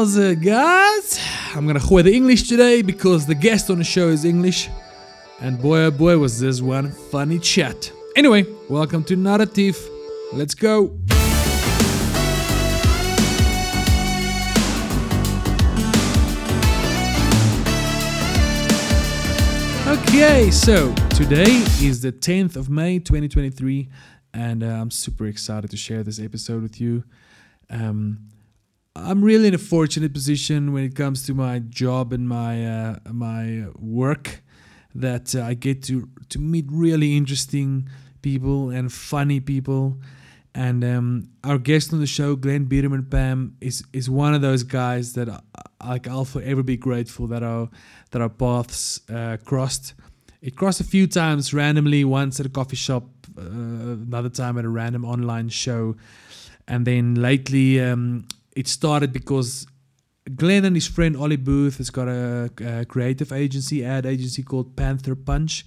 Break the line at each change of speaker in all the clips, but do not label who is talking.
How's it, guys? I'm gonna gooi the English today because the guest on the show is English. And boy, oh boy, was this one funny chat. Anyway, welcome to Narratief. Let's go. Okay, so today is the 10th of May 2023, and uh, I'm super excited to share this episode with you. Um, I'm really in a fortunate position when it comes to my job and my uh, my work that uh, I get to to meet really interesting people and funny people. And um, our guest on the show, Glen Biderman Pam, is is one of those guys that I, like I'll forever be grateful that our that our paths uh, crossed. It crossed a few times randomly. Once at a coffee shop, uh, another time at a random online show, and then lately um, it started because Glen and his friend Ollie Booth has got a, a creative agency, ad agency called Panther Punch.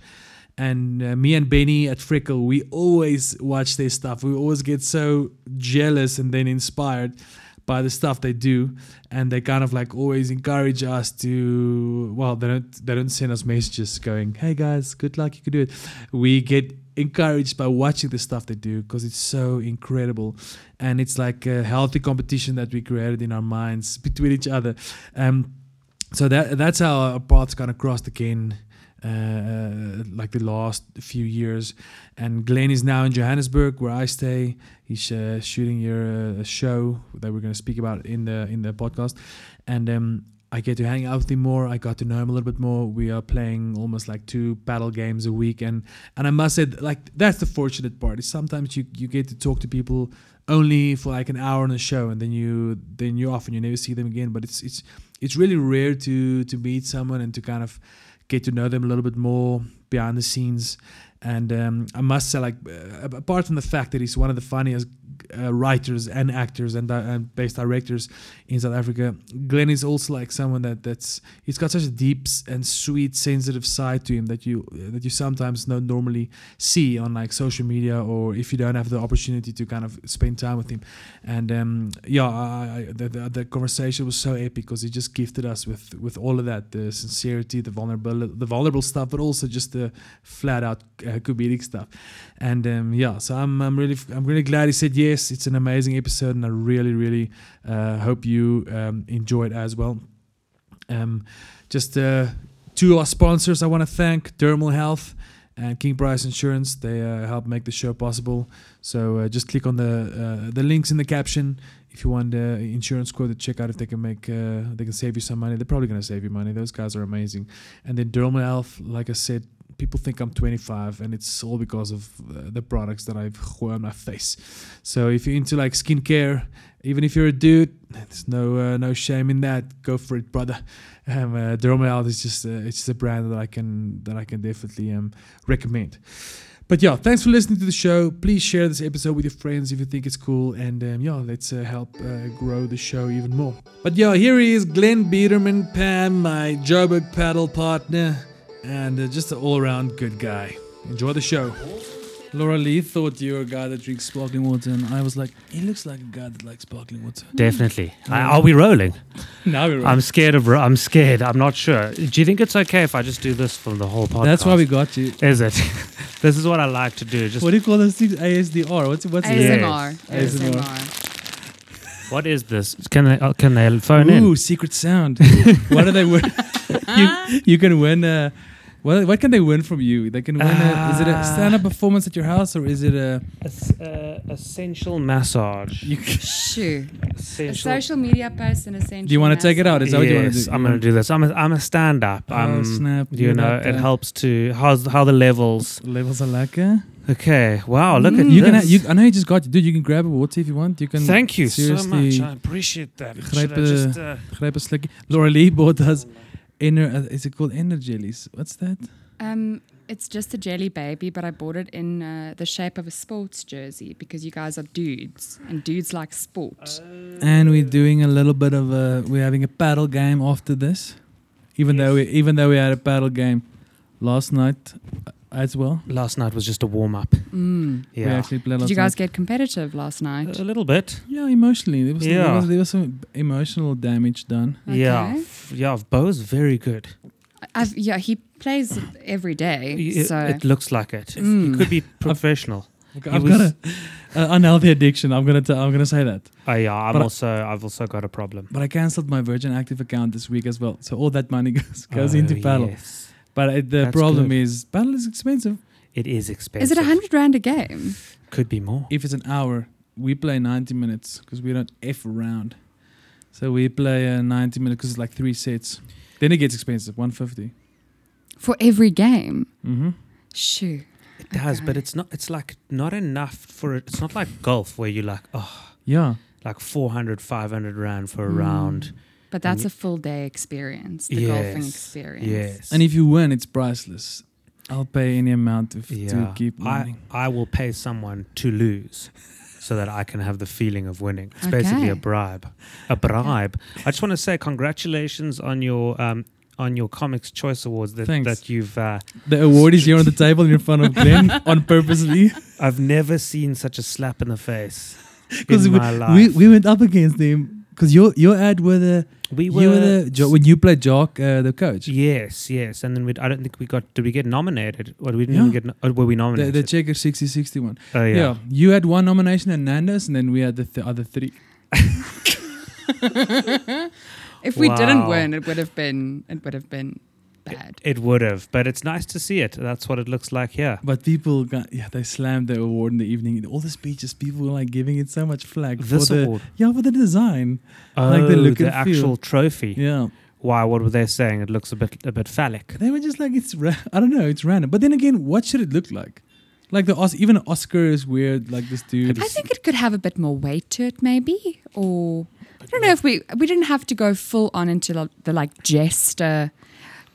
And uh, me and Benny at Frickle, we always watch their stuff. We always get so jealous and then inspired by the stuff they do, and they kind of like always encourage us to. Well, they don't they don't send us messages going, "Hey guys, good luck, you can do it." We get encouraged by watching the stuff they do because it's so incredible. And it's like a healthy competition that we created in our minds between each other. Um, so that that's how our paths kind of crossed again uh, like the last few years. And Glen is now in Johannesburg where I stay. He's uh, shooting here a show that we're going to speak about in the in the podcast. And um, I get to hang out with him more. I got to know him a little bit more. We are playing almost like two padel games a week, and and I must say, like that's the fortunate part. Is sometimes you you get to talk to people only for like an hour on a show, and then you then you're off and you never see them again. But it's it's it's really rare to to meet someone and to kind of get to know them a little bit more behind the scenes. And um, I must say, like uh, apart from the fact that he's one of the funniest uh, writers and actors and, uh, and based directors in South Africa. Glen is also like someone that that's he's got such a deep and sweet, sensitive side to him that you that you sometimes don't normally see on like social media or if you don't have the opportunity to kind of spend time with him. And um, yeah, I, I, the, the, the conversation was so epic because he just gifted us with with all of that the sincerity, the vulnerable, the vulnerable stuff, but also just the flat out uh, comedic stuff. And um, yeah, so I'm I'm really I'm really glad he said yes it's an amazing episode, and I really, really uh, hope you um, enjoy it as well. Um, just uh, two of our sponsors I want to thank Dermal Health and King Price Insurance. They uh, help make the show possible. So uh, just click on the uh, the links in the caption if you want the insurance quote to check out if they can make uh, they can save you some money. They're probably gonna save you money. Those guys are amazing. And then Dermal Health, like I said, people think I'm 25, and it's all because of uh, the products that I've on my face. So if you're into like skincare, even if you're a dude, there's no uh, no shame in that. Go for it, brother. Um, uh, is just uh, it's just a brand that I can that I can definitely um, recommend. But yeah, thanks for listening to the show. Please share this episode with your friends if you think it's cool, and um, yeah, let's uh, help uh, grow the show even more. But yeah, here he is, Glen Biderman, Pam, my Joburg padel partner and uh, just an all around good guy. Enjoy the show. Laura Lee thought you were a guy that drinks sparkling water, and I was like, he looks like a guy that likes sparkling water.
Definitely. Yeah. are we rolling?
now we're rolling.
I'm scared of. Ro- I'm scared. I'm not sure. Do you think it's okay if I just do this for the whole podcast?
That's why we got you.
Is it? this is what I like to do. Just
what do you call those things? ASDR. What's what's
ASMR.
Yes. ASMR. ASMR.
What is this? Can they uh, can they phone
Ooh,
in?
Ooh, secret sound. what do they win? you you can win. Uh, what what can they win from you? They can win. Uh, a, is it a stand up performance at your house or is it a,
a essential massage?
You sure. Essential. A social media post and essential.
Do you want to take it out? Is that
yes,
what you want to do?
I'm going to do this. I'm a, I'm a stand up. Oh, I'm, snap. You know, it helps to how's how the levels.
Levels are lekker.
Okay. Wow. Look mm. at
you
this.
Can you, I know you just got dude. You can grab a water if you want. You can.
Thank you so much. I appreciate that. Grijp just, uh,
a slikkie. Laura Lee bought us inner. Uh, is it called inner jellies? What's that?
Um, it's just a jelly baby, but I bought it in uh, the shape of a sports jersey because you guys are dudes and dudes like sport. Uh,
and we're doing a little bit of a. We're having a padel game after this, even yes. though we even though we had a padel game last night. as well.
Last night was just a warm up.
Mm.
We
Yeah,
actually played
Did you guys
night.
get competitive last night?
a little bit.
Yeah, emotionally, there was, there,
Yeah.
was there was some emotional damage done.
Yeah,
Okay.
f- yeah. Bo's very good.
I've, yeah, he plays every day.
It,
so
it looks like it.
Mm.
He could be professional.
Okay,
He
I've got a uh, unhealthy addiction. I'm gonna t- I'm gonna say that.
Oh yeah, I'm
But
also I've also got a problem.
But I cancelled my Virgin Active account this week as well, so all that money goes goes
Oh,
into padel.
Yes.
But uh, the
That's
problem
good.
is padel is expensive.
It is expensive.
is it a hundred rand a game?
Could be more.
If it's an hour, we play 90 minutes because we don't f around. So we play a 90 minute because it's like three sets. Then it gets expensive, 150.
For every game?
Mm-hmm.
Shoo.
It does, but it's not. It's like not enough for it. It's not like golf where you're like, oh,
Yeah.
like 400, 500 rand for a
Mm.
round.
But that's a full day experience, the golfing experience.
Yes.
And if you win, it's priceless. I'll pay any amount if, to
yeah,
keep
I
winning.
I will pay someone to lose. So that I can have the feeling of winning. It's basically a bribe. A bribe. I just want to say congratulations on your um, on your Comics Choice Awards that,
Thanks.
that you've uh,
the award is here on the table in front of Glen on purposely
I've never seen such a slap in the face
because we, we we went up against him because your your ad were the
We
you were the jo- when you played Jock uh, the coach
yes, yes, and then we I don't think we got. Did we get nominated? Or we didn't even
Yeah.
get. no- Or were we nominated?
the checker 60 60 one
oh
yeah.
yeah.
you had one nomination at Nando's and then we had the th- other three
If we didn't win, it would have been it would have been bad.
It would have, but it's nice to see it. That's what it looks like here.
but people got yeah they slammed the award in the evening all the speeches people were like giving it so much flack
This
for the
award,
yeah for the design
oh,
like the oh, look
the
and feel.
actual trophy.
yeah
Why? What were they saying? It looks a bit a bit phallic.
they were just like it's ra- I don't know it's random but then again what should it look like like the Os- even Oscar is weird like this dude
I think it could have a bit more weight to it, maybe, or I don't know if we we didn't have to go full on into the, the like jester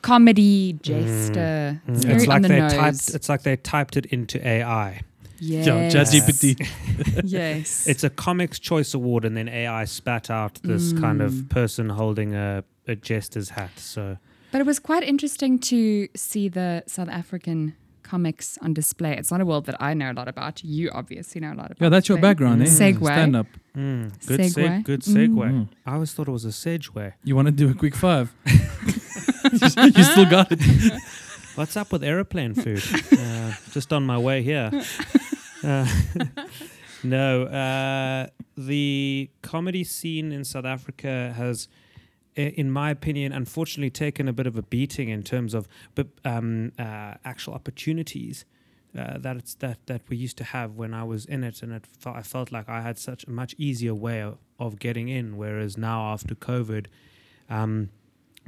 comedy jester.
Mm.
It's
It's like
the
they
nose.
typed. It's like they typed it into AI.
yes.
Yeah, ChatGPT.
yes.
It's a Comics Choice Award, and then AI spat out this kind of
Mm.
person holding a, a jester's hat. So
But it was quite interesting to see the South African comics on display. It's not a world that I know a lot about. You obviously know a lot about.
yeah that's your
Spain.
background eh?
Segue.
stand up
mm, good seg-
Segue.
good
Mm.
segue.
Mm.
I always thought it was a segway.
you want to do a quick five you still got it
What's up with aeroplane food? uh, just on my way here. Uh, no, uh, the comedy scene in South Africa has, in my opinion, unfortunately taken a bit of a beating in terms of um, uh, actual opportunities. Uh, that it's that that we used to have when I was in it, and it fe- I felt like I had such a much easier way of, of getting in. Whereas now after COVID, um,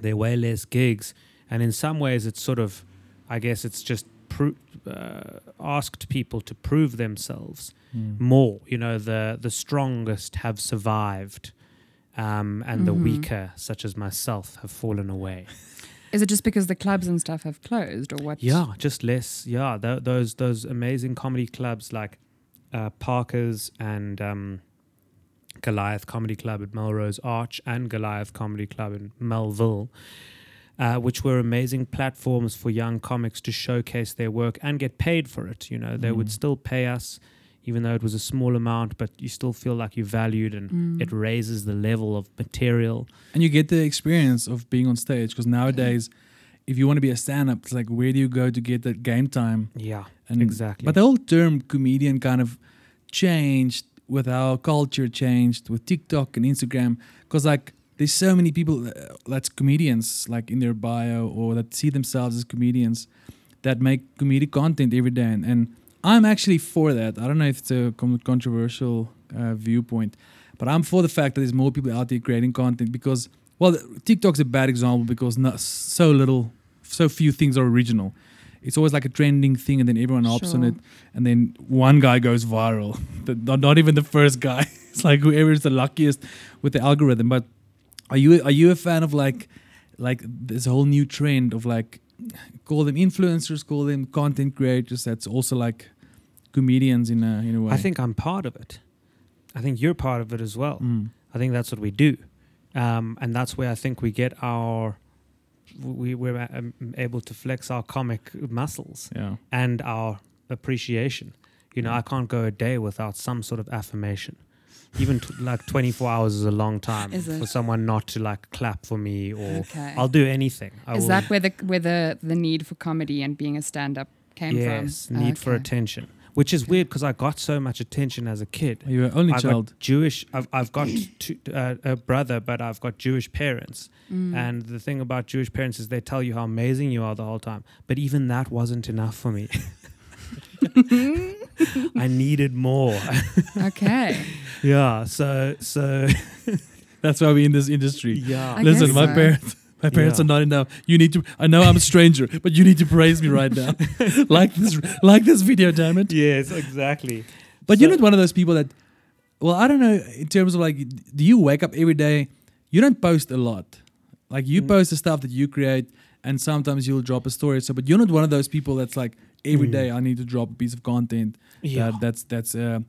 there are way less gigs, and in some ways, it's sort of, I guess, it's just pro- uh, asked people to prove themselves more. You know, the the strongest have survived, um, and the
Mhm.
weaker, such as myself, have fallen away.
Is it just because the clubs and stuff have closed, or what?
Yeah, just less. Yeah, th- those those amazing comedy clubs like uh, Parker's and um, Goliath Comedy Club at Melrose Arch and Goliath Comedy Club in Melville, uh, which were amazing platforms for young comics to showcase their work and get paid for it. You know, they would
Mm.
still pay us, even though it was a small amount, but you still feel like you're valued and
Mm.
it raises the level of material.
and you get the experience of being on stage because nowadays if you want to be a stand-up it's like where do you go to get that game time
Yeah,
and
exactly.
but the whole term comedian kind of changed with how culture changed with tiktok and instagram because like there's so many people uh, that's comedians like in their bio or that see themselves as comedians that make comedic content every day. And, and i'm actually for that. I don't know if it's a controversial uh, viewpoint but i'm for the fact that there's more people out there creating content because well tiktok's a bad example because not so little so few things are original it's always like a trending thing and then everyone hops on it and then one guy goes viral The- not, not even the first guy it's like whoever is the luckiest with the algorithm but are you are you a fan of like like this whole new trend of like call them influencers call them content creators that's also like comedians in a in a way
I think I'm part of it. I think you're part of it as well.
Mm.
I think that's what we do. Um, and that's where I think we get our we were um, able to flex our comic muscles
Yeah.
and our appreciation. You know, I can't go a day without some sort of affirmation. Even t- like 24 hours is a long time
Is
for
it?
someone not to like clap for me or
Okay.
I'll do anything. I
Is
will-
that where the where the, the need for comedy and being a stand up came
yes,
from?
need for
Okay.
attention, which is weird because I got so much attention as a kid.
You were only
I've
child.
got Jewish. I've, I've got two, uh, a brother, but I've got Jewish parents.
Mm.
And the thing about Jewish parents is they tell you how amazing you are the whole time. But even that wasn't enough for me. I needed more.
okay.
yeah. So so
That's why we're in this industry.
yeah.
I
Listen, my
so.
parents. My parents
Yeah.
are not enough. You need to. I know I'm a stranger, but you need to praise me right now. like this, like this video, damn it.
yes, exactly.
But
So-
you're not one of those people that. Well, I don't know. In terms of like, do you wake up every day? You don't post a lot. Like you
Mm.
post the stuff that you create, and sometimes you'll drop a story. So, but you're not one of those people that's like every
Mm.
day I need to drop a piece of content
Yeah.
that that's that's uh,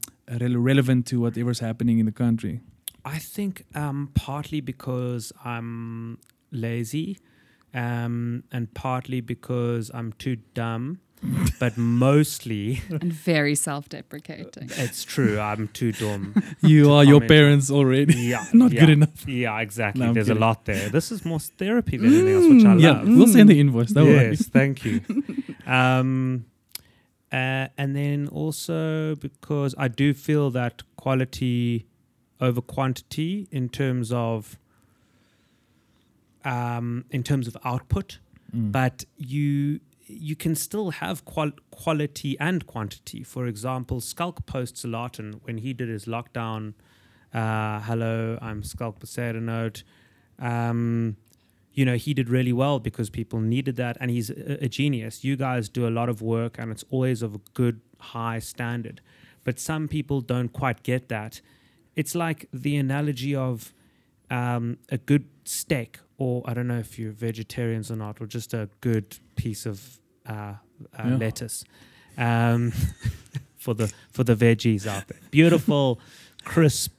relevant to whatever's happening in the country.
I think um, partly because I'm lazy, um, and partly because I'm too dumb, but mostly
And very self deprecating.
it's true. I'm too dumb.
You are your
comment on-
parents already.
Yeah,
Not
yeah,
good enough.
Yeah, exactly.
No, I'm
There's a lot there. This is more therapy than anything else, which I love.
Yeah, we'll send the invoice. Don't worry.
yes, thank you. Um, uh, and then also because I do feel that quality over quantity in terms of um, in terms of output,
Mm.
but you you can still have qual- quality and quantity. For example, Schalk posts a lot, and when he did his lockdown, uh, hello, I'm Schalk Note. Um, you know, he did really well because people needed that, and he's a, a genius. You guys do a lot of work, and it's always of a good, high standard. But some people don't quite get that. It's like the analogy of um, a good steak, or I don't know if you're vegetarians or not, or just a good piece of uh, uh,
Yeah.
lettuce um, for the for the veggies out there. Beautiful, crisp,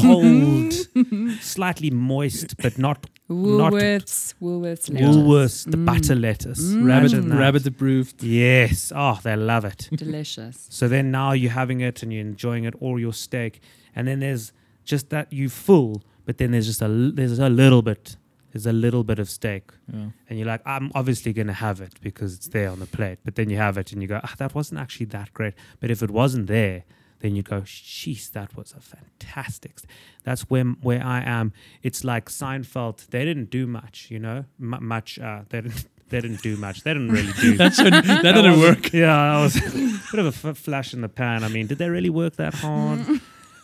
cold, slightly moist, but not
Woolworths, Woolworths, lettuce.
Woolworths, the
Mm.
butter lettuce.
Mm.
Rabbit,
Imagine
rabbit approved.
Yes. Oh, they love it.
Delicious.
So then now you're having it and you're enjoying it, or your steak, and then there's just that you full, but then there's just a l- there's a little bit there's a little bit of steak,
Yeah.
and you're like, I'm obviously gonna have it because it's there on the plate. But then you have it and you go, ah, that wasn't actually that great. But if it wasn't there, then you go, jeez, that was a fantastic. st-" That's where where I am. It's like Seinfeld. They didn't do much, you know, M- much. Uh, they didn't. They didn't do much. They didn't really do.
That, should, that didn't
was-
work.
Yeah, that was a bit of a f- flash in the pan. I mean, did they really work that hard?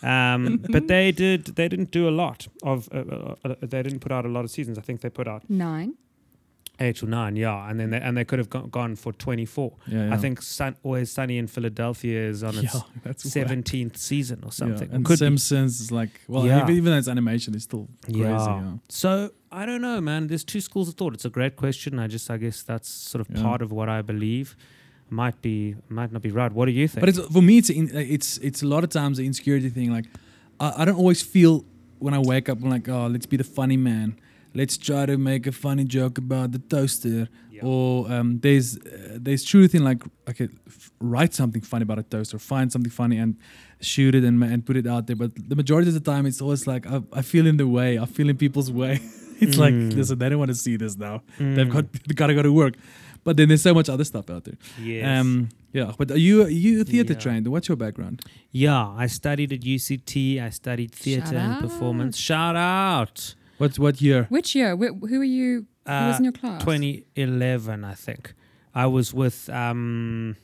Um, but they did. They didn't do a lot of. Uh, uh, uh, they didn't put out a lot of seasons. I think they put out
Nine.
eight or nine. Yeah, and then they, and they could have go- gone for twenty four.
Yeah, yeah.
I think Sun, Always Sunny in Philadelphia is on its
yeah, that's whack.
seventeenth season or something.
Yeah. And
Could be.
Simpsons is like, well,
Yeah.
even, even though it's animation, it's still crazy.
Yeah.
Yeah.
So I don't know, man. There's two schools of thought. It's a great question. I just, I guess that's sort of
Yeah.
part of what I believe. Might be, might not be right. What do you think?
But it's for me, it's in, it's it's a lot of times the insecurity thing. Like, I, I don't always feel when I wake up, I'm like, oh, let's be the funny man. Let's try to make a funny joke about the toaster.
Yeah.
Or um, there's uh, there's truth in like, okay, f- write something funny about a toaster, find something funny and shoot it and and put it out there. But the majority of the time, it's always like I, I feel in the way. I feel in people's way. it's like,
Mm.
listen, they don't want to see this now.
Mm.
They've got they gotta go to work. But then there's so much other stuff out there.
yes.
Um, yeah, but are you are you theater
Yeah.
trained? What's your background?
Yeah, I studied at UCT. I studied theatre and performance. Shout out.
What what year?
Which year? Wh- who are you? Who was
Uh,
in your class?
2011, I think. I was with um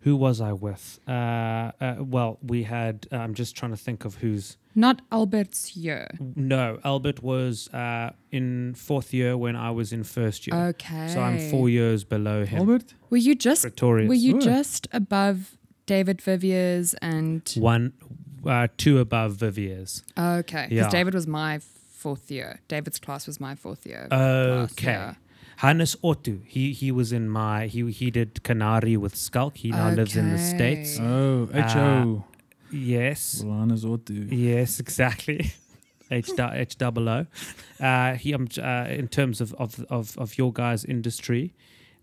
who was I with? Uh, uh well, we had uh, I'm just trying to think of who's
Not Albert's year.
no, Albert was uh in 4th year when I was in first year.
Okay.
So I'm 4 years below him.
Albert?
Were you just
Pretorius.
were you
Oh.
just above David Viviers and
one uh, two above Vivier's.
okay? Because
Yeah.
David was my fourth year. David's class was my fourth year.
Okay.
yeah.
Hannes Otto. He he was in my he he did Canary with Schalk. He now lives in the states.
Oh, H O.
Yes.
Hannes Otto.
Yes, exactly. H H double O. Uh, he, um, uh, in terms of, of, of, of your guys' industry,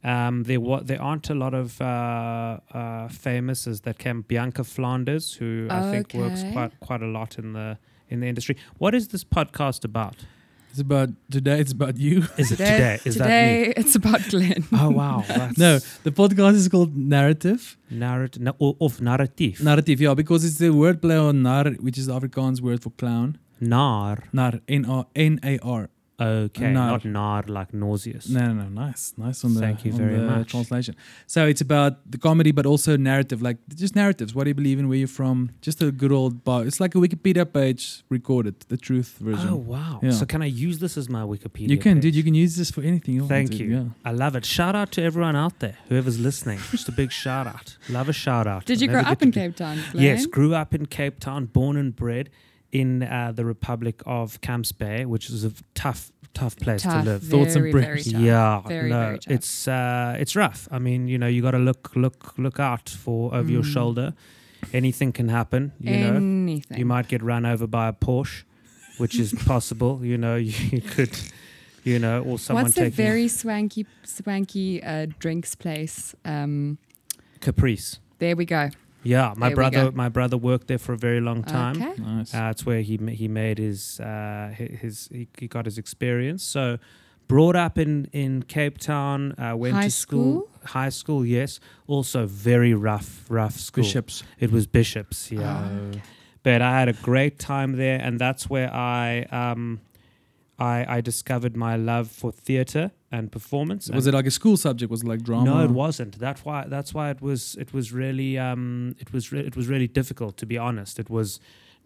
um, there wa- there aren't a lot of uh, uh, famous as that came Bianca Flanders, who I think works quite quite a lot in the in the industry. What is this podcast about?
It's about today. It's about you.
Is it
Today-
today? Is
Today it's about
Glen. Oh wow, that's
No, the podcast is called Narrative.
narrative na- of narrative.
Narrative, yeah, because it's the wordplay on nar, which is the Afrikaans word for clown.
Nar.
Nar, N R N A R.
Okay,
Nar.
not nar like nauseous.
No, no, no, nice, nice on the,
Thank you
on
very
the
much.
translation. So it's about the comedy, but also narrative, like just narratives. What do you believe in? Where you're from? Just a good old bar. It's like a Wikipedia page recorded, the truth version.
Oh wow!
Yeah.
So can I use this as my Wikipedia?
you can,
page?
dude. You can use this for anything you.
Thank
dude,
you.
Yeah.
I love it. Shout out to everyone out there, whoever's listening. Just a big shout out. Love a shout out.
Did you
Never
grow up in Cape Town, Glen?
Yes, grew up in Cape Town, born and bred in uh, the Republic of Camps Bay, which is a tough, tough place
Tough,
to live.
Thoughts and
very,
prayers.
very tough.
Yeah,
Very,
no,
very
it's uh, it's rough. I mean, you know, you got to look, look, look out for over your
Mm.
shoulder. Anything can happen. You know, you might get run over by a Porsche, which is possible. You know, you, could, you know, or someone
What's
taking
very swanky, swanky uh, drinks place? Um,
Caprice.
there we go.
Yeah, my
There
brother, my brother worked there for a very long time.
Okay.
Nice.
Uh, it's where he he made his uh, his he, he got his experience. So brought up in in Cape Town, uh, went
High
to school, high school. Yes, also very rough rough school.
Bishops.
It was Bishops. Yeah,
Ah.
but I had a great time there, and that's where I um I I discovered my love for theatre and performance.
Was
and
it like a school subject? Was it like drama?
no, it wasn't. That's why. That's why it was. It was really. Um. It was. Re- it was really difficult to be honest. It was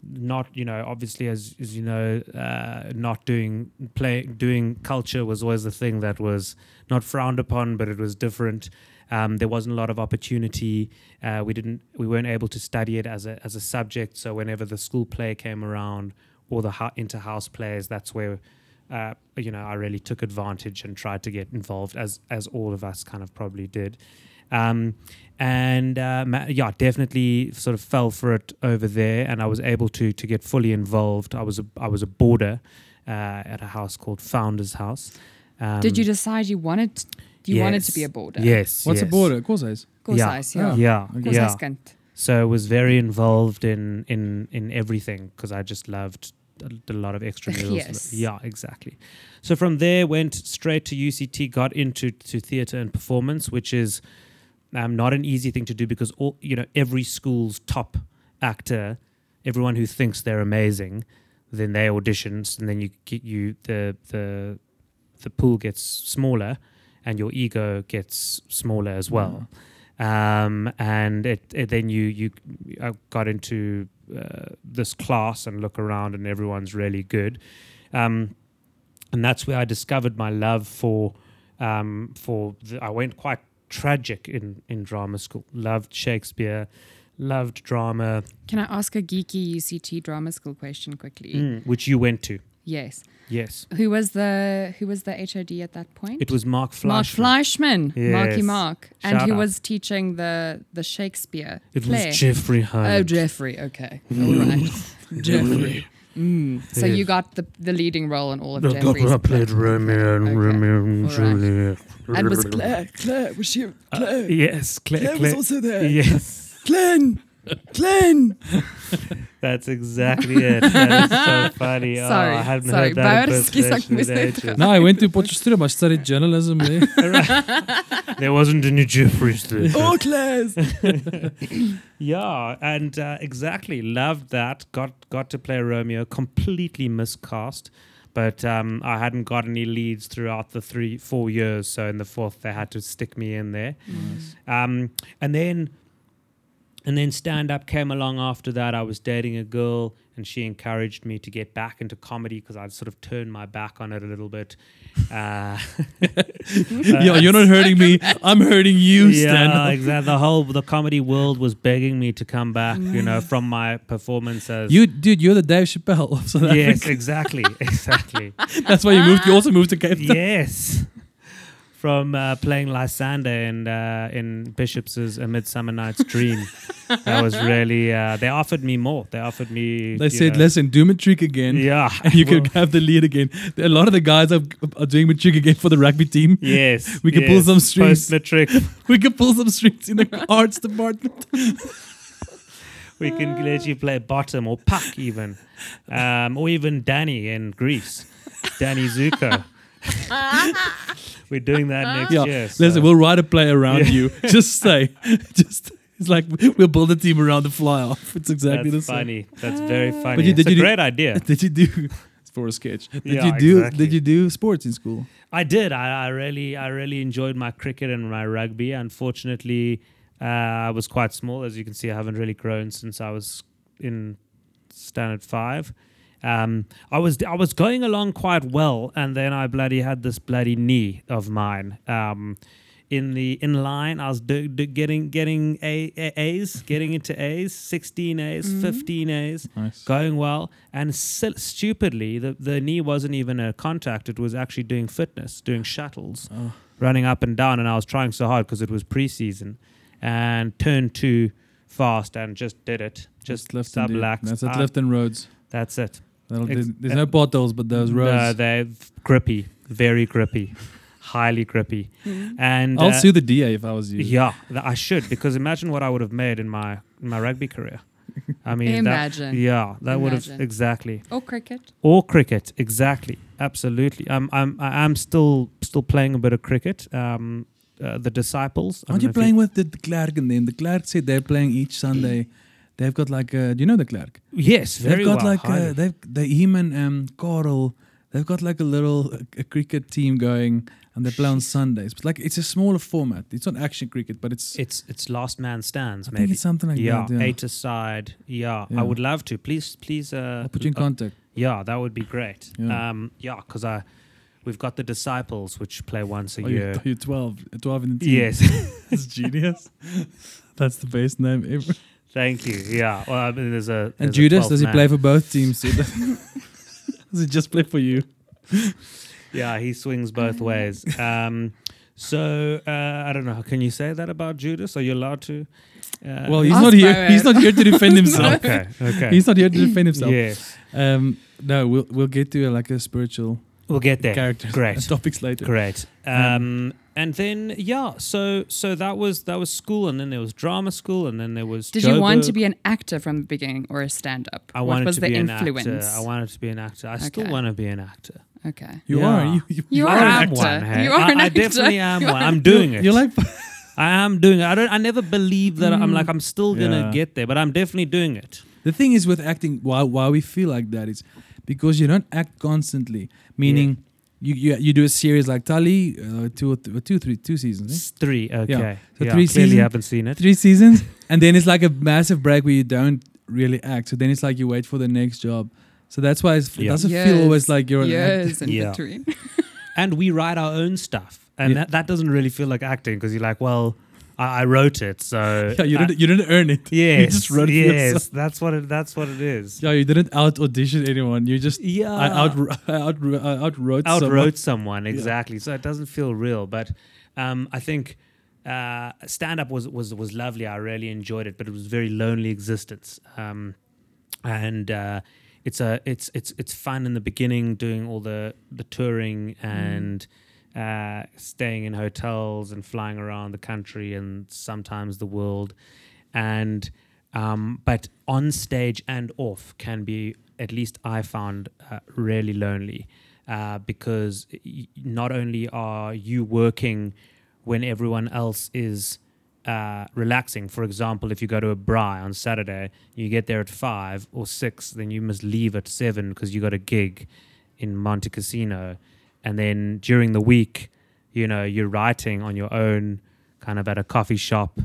not. You know. Obviously, as as you know, uh, not doing play doing culture was always the thing that was not frowned upon, but it was different. Um, there wasn't a lot of opportunity. Uh, we didn't. We weren't able to study it as a as a subject. So whenever the school play came around or the inter house plays, that's where uh, you know, I really took advantage and tried to get involved, as as all of us kind of probably did. Um, and uh, yeah, definitely sort of fell for it over there, and I was able to to get fully involved. I was a I was a boarder uh, at a house called Founders House. Um,
Did you decide you wanted you wanted to be a boarder?
Yes.
What's
yes.
a border? Koshuis.
Koshuis,
Yeah.
yeah.
Yeah.
Okay.
Yeah.
Koshuiskind.
So I was very involved in in in everything because I just loved a, a lot of extramurals.
Yes.
Yeah, exactly. So from there went straight to UCT, got into to theatre and performance, which is um, not an easy thing to do because all you know every school's top actor, everyone who thinks they're amazing, then they auditions and then you get you the the the pool gets smaller and your ego gets smaller as well um, and it, it then you you I got into uh, this class and look around and everyone's really good. Um, and that's where I discovered my love for um, for the, I went quite tragic in in drama school. Loved Shakespeare loved drama.
Can I ask a geeky UCT drama school question quickly?
mm, which you went to
Yes.
yes
Who was the who was the HOD at that point?
it was Mark Fleishman
Mark Fleishman, Marky
Yes.
Mark, and
Shout
who
out.
was teaching the the Shakespeare
it
play.
was Jeffrey
Hyde.
oh,
Jeffrey. Okay, all right, Jeffrey. Mm. So
Yes.
you got the the leading role in all of
I
Jeffrey's.
I played. Romeo and
Okay.
Romeo and
right.
Juliet.
And was Claire? Claire was she? Claire.
Yes, Claire.
Claire was also there.
Yes,
Glen. Glen.
that's exactly it. That is so funny. Oh,
Sorry,
I hadn't
sorry.
heard that
Bouwers kies ek
impersonation
moes
in
net.
No, I went to Potchefstroom. I studied journalism there.
There wasn't any Jeffries there.
Oh, Claire's.
Yeah, and uh, exactly loved that. Got got to play Romeo. Completely miscast, but um, I hadn't got any leads throughout the three four years. So in the fourth, they had to stick me in there. Um, and then and then stand up came along after that. I was dating a girl, and she encouraged me to get back into comedy because I'd sort of turned my back on it a little bit. Uh,
yeah, you're not hurting me. I'm hurting you, Stan.
yeah, exactly. The whole the comedy world was begging me to come back. You know, from my performance as
You, dude, you're the Dave Chappelle of South
yes,
Africa.
exactly, exactly.
That's why you moved. You also moved to Cape Town.
yes. From uh, playing Lysander and uh, in Bishop's A Midsummer Night's Dream. that was really. Uh, they offered me more. They offered me.
They said,
know-
"Listen, do matric again,
Yeah,
and you
well,
can have the lead again." A lot of the guys are, are doing matric again for the rugby team.
Yes,
We can pull some strings.
Post matric,
We can pull some strings in the arts department.
we can let you play bottom or puck even, um, or even Danny in Grease, Danny Zuko. We're doing that next
Yeah,
year.
listen,
so-
we'll write a play around
Yeah.
you. Just say, just it's like we'll build a team around the fly off. It's exactly
That's
the same.
funny. That's very funny.
you-
it's
did
a
you do-
great idea.
Did you do? It's for a sketch. Did
Yeah,
you do?
exactly.
Did you do sports in school?
I did. I, I really, I really enjoyed my cricket and my rugby. Unfortunately, uh, I was quite small, as you can see. I haven't really grown since I was in standard five. Um, I was, I was going along quite well, and then I bloody had this bloody knee of mine. Um, in the in line, I was do, do, getting getting a, a, A's, getting into A's, sixteen A's, fifteen A's
Nice.
going well and sil- stupidly the, the knee wasn't even a contact it was actually doing fitness doing shuttles
Oh.
running up and down and i was trying so hard because it was preseason and turned too fast and just did it just
Clifton,
sub
dude.
lax
That's at
Ah,
Clifton Roads.
that's it
That'll,
Ex-
there's, there's no potholes, but those roads.
no, they're grippy very grippy highly grippy and
I'll
uh,
sue the DA if I was you.
yeah th- i should because imagine what i would have made in my in my rugby career i mean that-
Imagine.
yeah that would have exactly
Or cricket.
or cricket exactly absolutely i'm i'm I- i'm still still playing a bit of cricket um uh, the disciples
Aren't
don't
you playing with the, the Clerk and them? The Clerk said they're playing each Sunday. They've got like, uh, do you know the Clerk?
yes very
they've got
well
like, uh, they've the him and um, Carl. They've got like a little a cricket team going, and they play on Sundays. But like, it's a smaller format. It's not action cricket, but it's.
it's it's last man stands
I
maybe
it's something like
yeah,
that. Yeah.
eight aside yeah,
Yeah.
i would love to please please uh
I'll put you in
uh,
contact.
yeah that would be great
Yeah.
um yeah because i we've got the disciples which play once a year.
Oh, you're, you're 12, 12 in the team.
yes
That's genius. That's the best name ever.
Thank you yeah well I mean, there's a
And
there's a
Judas,
12th
does he
man.
play for both teams? too? does he just play for you?
Yeah, he swings both ways. Um, so uh, I don't know. Can you say that about Judas? Are you allowed to? Uh,
Well, he's not here.
Barrett.
He's not here to defend himself.
okay, okay.
He's not here to defend himself.
yes,
Um, no, we'll we'll get to uh, like a spiritual
we'll get there.
character
Great.
topics later.
Great. Um, and then yeah, so so that was that was school, and then there was drama school, and then there was.
Did you want to be an actor from the beginning or a stand up?
I
what
wanted
was
to
the
be
influence?
an actor. I wanted to be an actor. I still
Okay.
want to be an actor.
okay.
You
Yeah.
are. You, you,
You are an
am
actor.
one. Hey?
You are
I,
an
I
actor.
definitely am
You
one.
are
I'm
an
doing it.
You're like
I am doing it. I don't. I never believe that I'm like I'm still gonna
Yeah.
get there, but I'm definitely doing it.
the thing is with acting. Why why we feel like that is because you don't act constantly. Meaning. You, you, you do a series like Tali, uh, two, or th- two, three, two seasons, eh?
Three. Okay.
So
yeah,
three
clearly
seasons-
haven't seen it.
three seasons, and then it's like a massive break where you don't really act. So then it's like you wait for the next job. So that's why it's, it
Yeah.
doesn't feel always like you're an
in
Yeah.
between.
And we write our own stuff, and
Yeah.
that, that doesn't really feel like acting because you're like, well, I, I wrote it, so
Yeah, you
I-
didn't you didn't earn it.
yes,
you just wrote
yes,
yourself.
that's what it. That's what it is.
Yeah, you didn't out audition anyone. You just
Yeah,
I out I out I outwrote someone.
outwrote someone exactly. So it doesn't feel real, but um, I think uh, stand up was was was lovely. I really enjoyed it, but it was very lonely existence. Um, and uh, it's a it's it's it's fun in the beginning doing all the the touring and uh, staying in hotels and flying around the country and sometimes the world and um, but on stage and off can be at least I found uh, really lonely uh, because not only are you working when everyone else is uh, relaxing. For example, if you go to a braai on Saturday, you get there at five or six, then you must leave at seven because you got a gig in Monte Casino, and then during the week, you know, you're writing on your own, kind of at a coffee shop.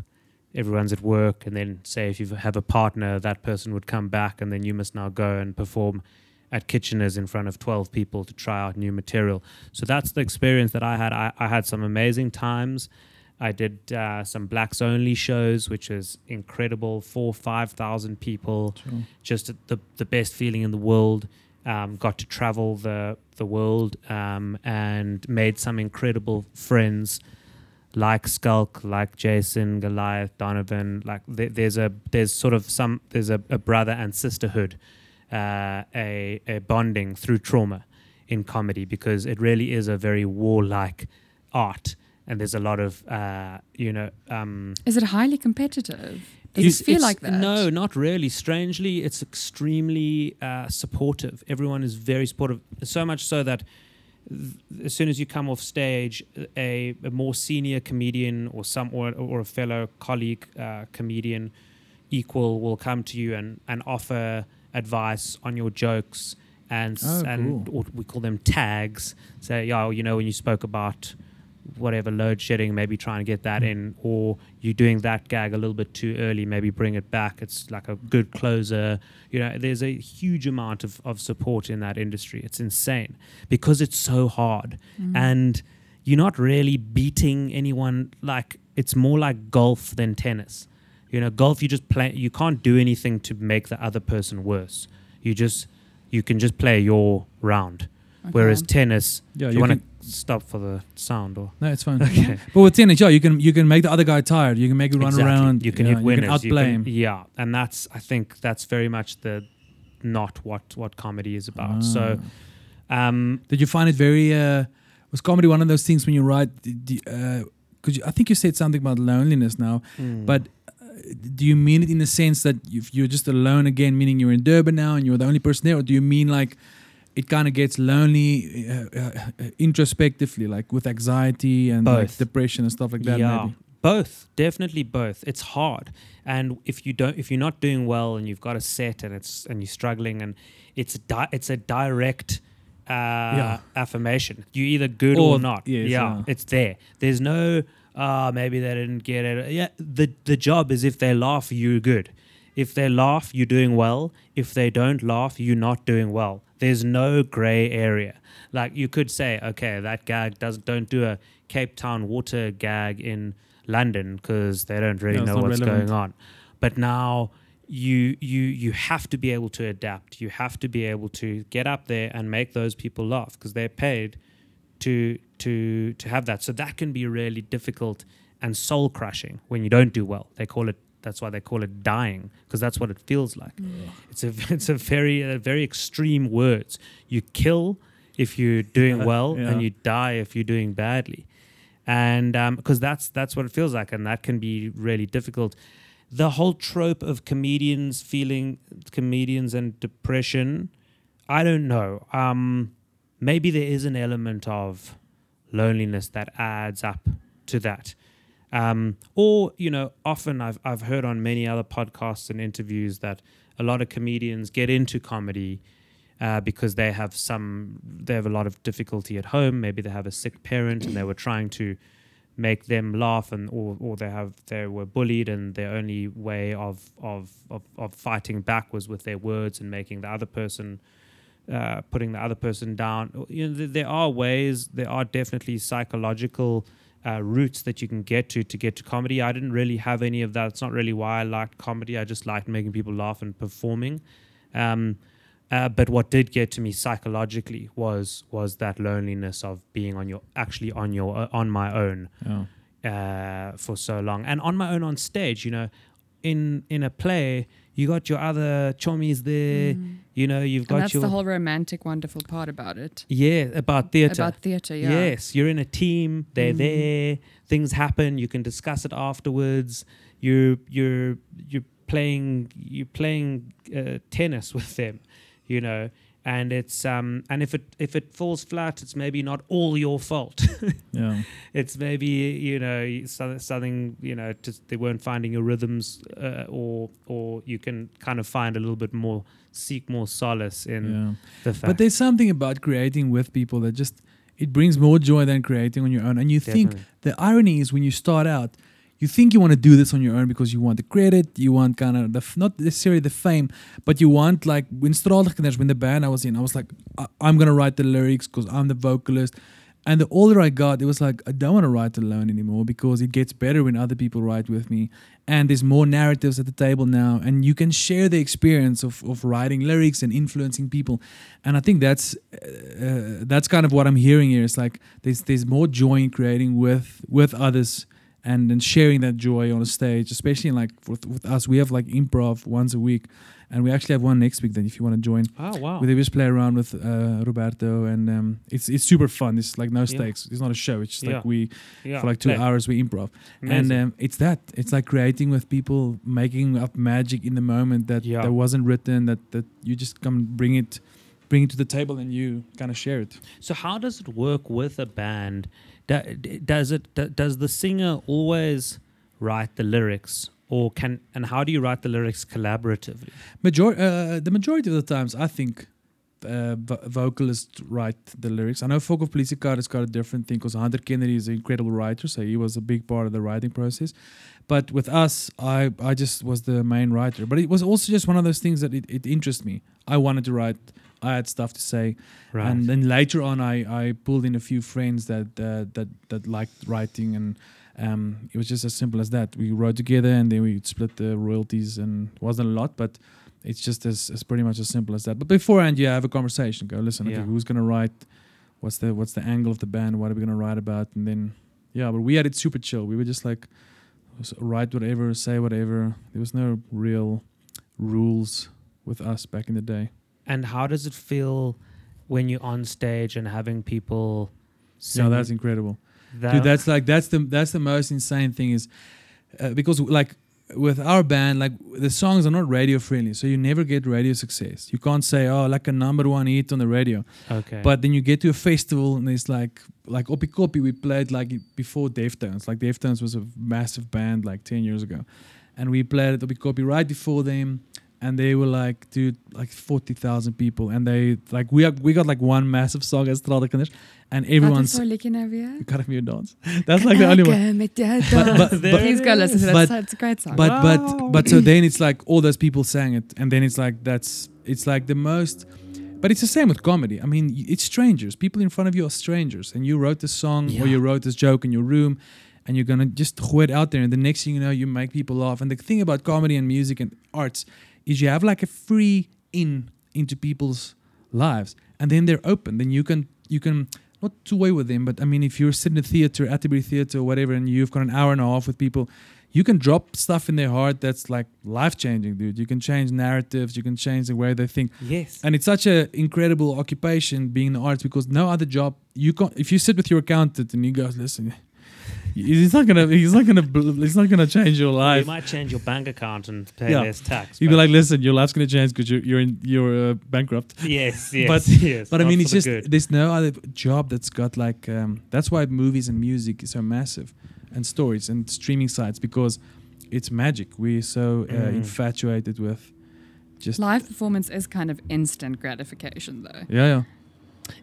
Everyone's at work, and then say if you have a partner, that person would come back, and then you must now go and perform at Kitchener's in front of 12 people to try out new material. So that's the experience that I had. I, I had some amazing times. I did uh, some blacks only shows, which was incredible. Four, five thousand people,
Sure.
just the the best feeling in the world. Um, got to travel the the world um, and made some incredible friends like Schalk, like Jason, Goliath, Donovan. Like th- there's a there's sort of some there's a, a brother and sisterhood, uh, a a bonding through trauma in comedy because it really is a very warlike art, and there's a lot of uh, you know. Um,
Is it highly competitive? Does
it's-
it feel like that?
No, not really. Strangely, it's extremely uh, supportive. Everyone is very supportive. So much so that th- as soon as you come off stage, a, a more senior comedian or some or, or a fellow colleague uh, comedian equal will come to you and, and offer advice on your jokes and s-
Oh,
and
cool.
or we call them tags. Say, yeah, you know, when you spoke about whatever load shedding, maybe try and get that
Mm.
in, or you're doing that gag a little bit too early, maybe bring it back. It's like a good closer. You know, there's a huge amount of, of support in that industry. It's insane because it's so hard.
Mm.
And you're not really beating anyone like it's more like golf than tennis. You know, golf you just play you can't do anything to make the other person worse. You just you can just play your round. Whereas tennis,
Yeah,
you,
you
want
can,
to stop for the sound or
no, it's fine.
okay.
But with tennis, yeah, you can you can make the other guy tired. You can make him run
Exactly.
around.
You can
yeah,
hit winners.
You can outplay him.
Yeah, and that's I think that's very much the not what what comedy is about. So,
Ah.
um,
Did you find it very? Uh, was comedy one of those things when you write? Uh, Because you I think you said something about loneliness now.
mm.
But uh, do you mean it in the sense that if you're just alone again, meaning you're in Durban now and you're the only person there, or do you mean like it kind of gets lonely uh, uh, introspectively, like with anxiety and like depression and stuff like that?
yeah,
Maybe.
both definitely both. It's hard, and if you don't, if you're not doing well, and you've got a set, and it's and you're struggling, and it's di- it's a direct. Uh,
Yeah.
affirmation. You either good
Or-
or, not.
yes,
yeah,
yeah.
it's there. There's no ah maybe they didn't get it. Yeah, the the job is if they laugh, you're good. If they laugh, you're doing well. If they don't laugh, you're not doing well. There's no gray area. Like you could say, okay, that gag does don't do a Cape Town water gag in London because they don't really
it's
know what's
relevant.
going on. But now you you you have to be able to adapt. You have to be able to get up there and make those people laugh because they're paid to to to have that. So that can be really difficult and soul crushing when you don't do well. They call it that's why they call it dying because that's what it feels like. It's a it's a very uh, very extreme words. You kill if you're doing
Yeah,
well
yeah.
and you die if you're doing badly. And because that's that's what it feels like and that can be really difficult. The whole trope of comedians feeling comedians and depression, I don't know. Um maybe there is an element of loneliness that adds up to that. Um, or, you know, often I've, I've heard on many other podcasts and interviews that a lot of comedians get into comedy uh, because they have some, they have a lot of difficulty at home. Maybe they have a sick parent and they were trying to make them laugh and or, or they have they were bullied and their only way of, of, of, of fighting back was with their words and making the other person uh, putting the other person down. You know, th- there are ways, there are definitely psychological uh, routes that you can get to to get to comedy. I didn't really have any of that. It's not really why I liked comedy. I just liked making people laugh and performing. Um, uh, but what did get to me psychologically was was that loneliness of being on your actually on your uh, on my own
Yeah.
uh, for so long, and on my own on stage. You know, in in a play, you got your other chommies there. You know, you've got
And that's
your
the whole romantic, wonderful part about it.
yeah about theatre.
About theatre, yeah.
Yes, you're in a team. They're
Mhm.
there. Things happen. You can discuss it afterwards. You're you're you're playing you're playing uh, tennis with them, you know. And it's um and if it if it falls flat, it's maybe not all your fault.
Yeah.
it's maybe you know so- something you know just they weren't finding your rhythms, uh, or or you can kind of find a little bit more seek more solace in
yeah.
the fact.
But there's something about creating with people that just it brings more joy than creating on your own. And you think the irony is when you start out, you think you want to do this on your own because you want the credit, you want kind of the f- not necessarily the fame, but you want like when Straatligkinders, when the band I was in, I was like, I- I'm gonna write the lyrics because I'm the vocalist. And the older I got, it was like I don't want to write alone anymore because it gets better when other people write with me. And there's more narratives at the table now, and you can share the experience of, of writing lyrics and influencing people. And I think that's uh, that's kind of what I'm hearing here. It's like there's there's more joy in creating with with others and then sharing that joy on a stage, especially like with, with us. We have like improv once a week, and we actually have one next week. Then if you want to join,
Oh wow.
we just play around with uh, Roberto, and um, it's it's super fun. It's like no
Yeah.
stakes. It's not a show. It's just
Yeah.
like we
yeah.
for like two
play.
hours we improv, and um, it's that. It's like creating with people, making up magic in the moment that
Yeah.
that wasn't written. That that you just come bring it, bring it to the table, and you kind of share it.
So how does it work with a band? Does it does the singer always write the lyrics, or can and how do you write the lyrics collaboratively?
Major- uh, the majority of the times, I think uh, vo- vocalists write the lyrics. I know Folk of Police has got a different thing because Hunter Kennedy is an incredible writer, so he was a big part of the writing process. But with us, I, I just was the main writer. But it was also just one of those things that it, it interested me. I wanted to write. I had stuff to say,
Right.
and then later on, I, I pulled in a few friends that uh, that that liked writing, and um, it was just as simple as that. We wrote together, and then we split the royalties, and it wasn't a lot, but it's just as, as pretty much as simple as that. But beforehand, yeah, have a conversation. Go listen. Okay, who's gonna write? What's the what's the angle of the band? What are we gonna write about? And then yeah, but we had it super chill. We were just like write whatever, say whatever. There was no real rules with us back in the day.
and how does it feel when you're on stage and having people?
So
sing
that's incredible.
That-
Dude, that's like that's the that's the most insane thing is uh, because like with our band, like the songs are not radio friendly, so you never get radio success. You can't say oh like a number one hit on the radio,
okay.
but then you get to a festival and it's like like Oppikoppi we played like before Deftones. Like Deftones was a massive band like ten years ago, and we played at Oppikoppi right before them. And they were like, dude, like forty thousand people, and they like we are, we got like one massive song as Strada and everyone's
Wat is liedje nou weer?
you gotta me dance. That's like the only one.
Elke met jou
But-
dans.
but-
but-
Please go listen to that.
but-
It's- it's a great song.
But
Wow.
but but so then it's like all those people sang it, and then it's like that's it's like the most. But it's the same with comedy. I mean, it's strangers. People in front of you are strangers, and you wrote this song or you wrote this joke in your room, and you're gonna just throw it out there, and the next thing you know, you make people laugh. And the thing about comedy and music and arts is you have like a free in into people's lives, and then they're open. Then you can you can not toy with them, but I mean, if you're sitting in a theater, Atterbury Theater or whatever, and you've got an hour and a half with people, you can drop stuff in their heart that's like life changing, dude. You can change narratives, you can change the way they think,
yes.
and it's such an incredible occupation being in the arts because no other job you can If you sit with your accountant and he goes, listen. He's not gonna. He's not gonna. bl- He's not gonna change your life.
you
life.
might change your bank account and pay
Yeah.
less tax.
He'd be like, "Listen, your life's gonna change because you're you're in, you're uh, bankrupt."
yes, yes,
but-
yes.
But I mean, it's just
good.
there's no other job that's got like. Um, that's why movies and music is so massive, and stories and streaming sites because it's magic. We're so uh,
Mm.
infatuated with just
Live performance is kind of instant gratification, though.
yeah, yeah.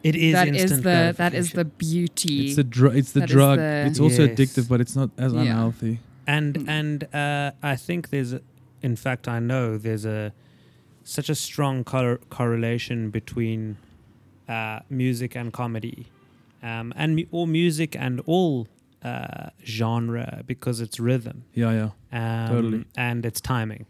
It is
That is
instant
the that is the beauty.
It's the dr- It's the
That is
drug.
the-
it's also
Yes.
addictive, but it's not as
Yeah.
unhealthy.
and
Mm.
and uh, I think there's, a, in fact, I know there's a such a strong cor- correlation between uh, music and comedy, um, and mu- all music and all uh, genre because it's rhythm,
Yeah, yeah.
um,
Totally.
and it's timing,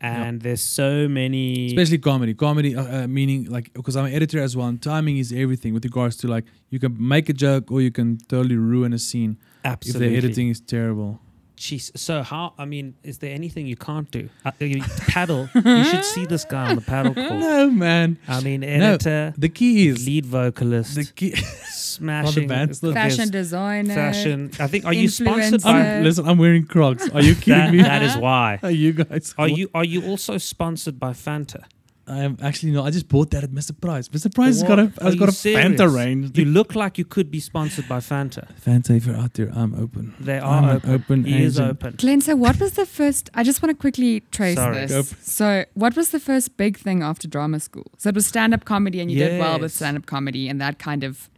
and there's so many.
Especially comedy. Comedy, uh, uh, meaning like because I'm an editor as well. And timing is everything with regards to like you can make a joke or you can totally ruin a scene
absolutely.
if the editing is terrible.
Jeez. So how? I mean, is there anything you can't do? Uh, you padel. you should see this guy on the paddle court.
No, man.
I mean, editor,
The key is
lead vocalist,
the key.
smashing
band's not
there's
fashion designer.
Fashion. I think. Are you sponsored by?
I'm, listen, I'm wearing Crocs. Are you kidding
That,
me?
that is why.
Are you guys?
Are you? Are you also sponsored by Fanta?
I am actually not. I just bought that at Mr. Price. Mr. Price has got a
What?
has
Are
got a
you
Fanta
serious?
range.
You look like you could be sponsored by Fanta.
Fanta, if you're out there, I'm open.
They
I'm
are open.
open
He is open.
Glen, so what was the first? I just want to quickly trace
Sorry.
Go
this. So, what was the first big thing after drama school? So, it was stand up comedy, and you did well with stand up comedy, and that kind of.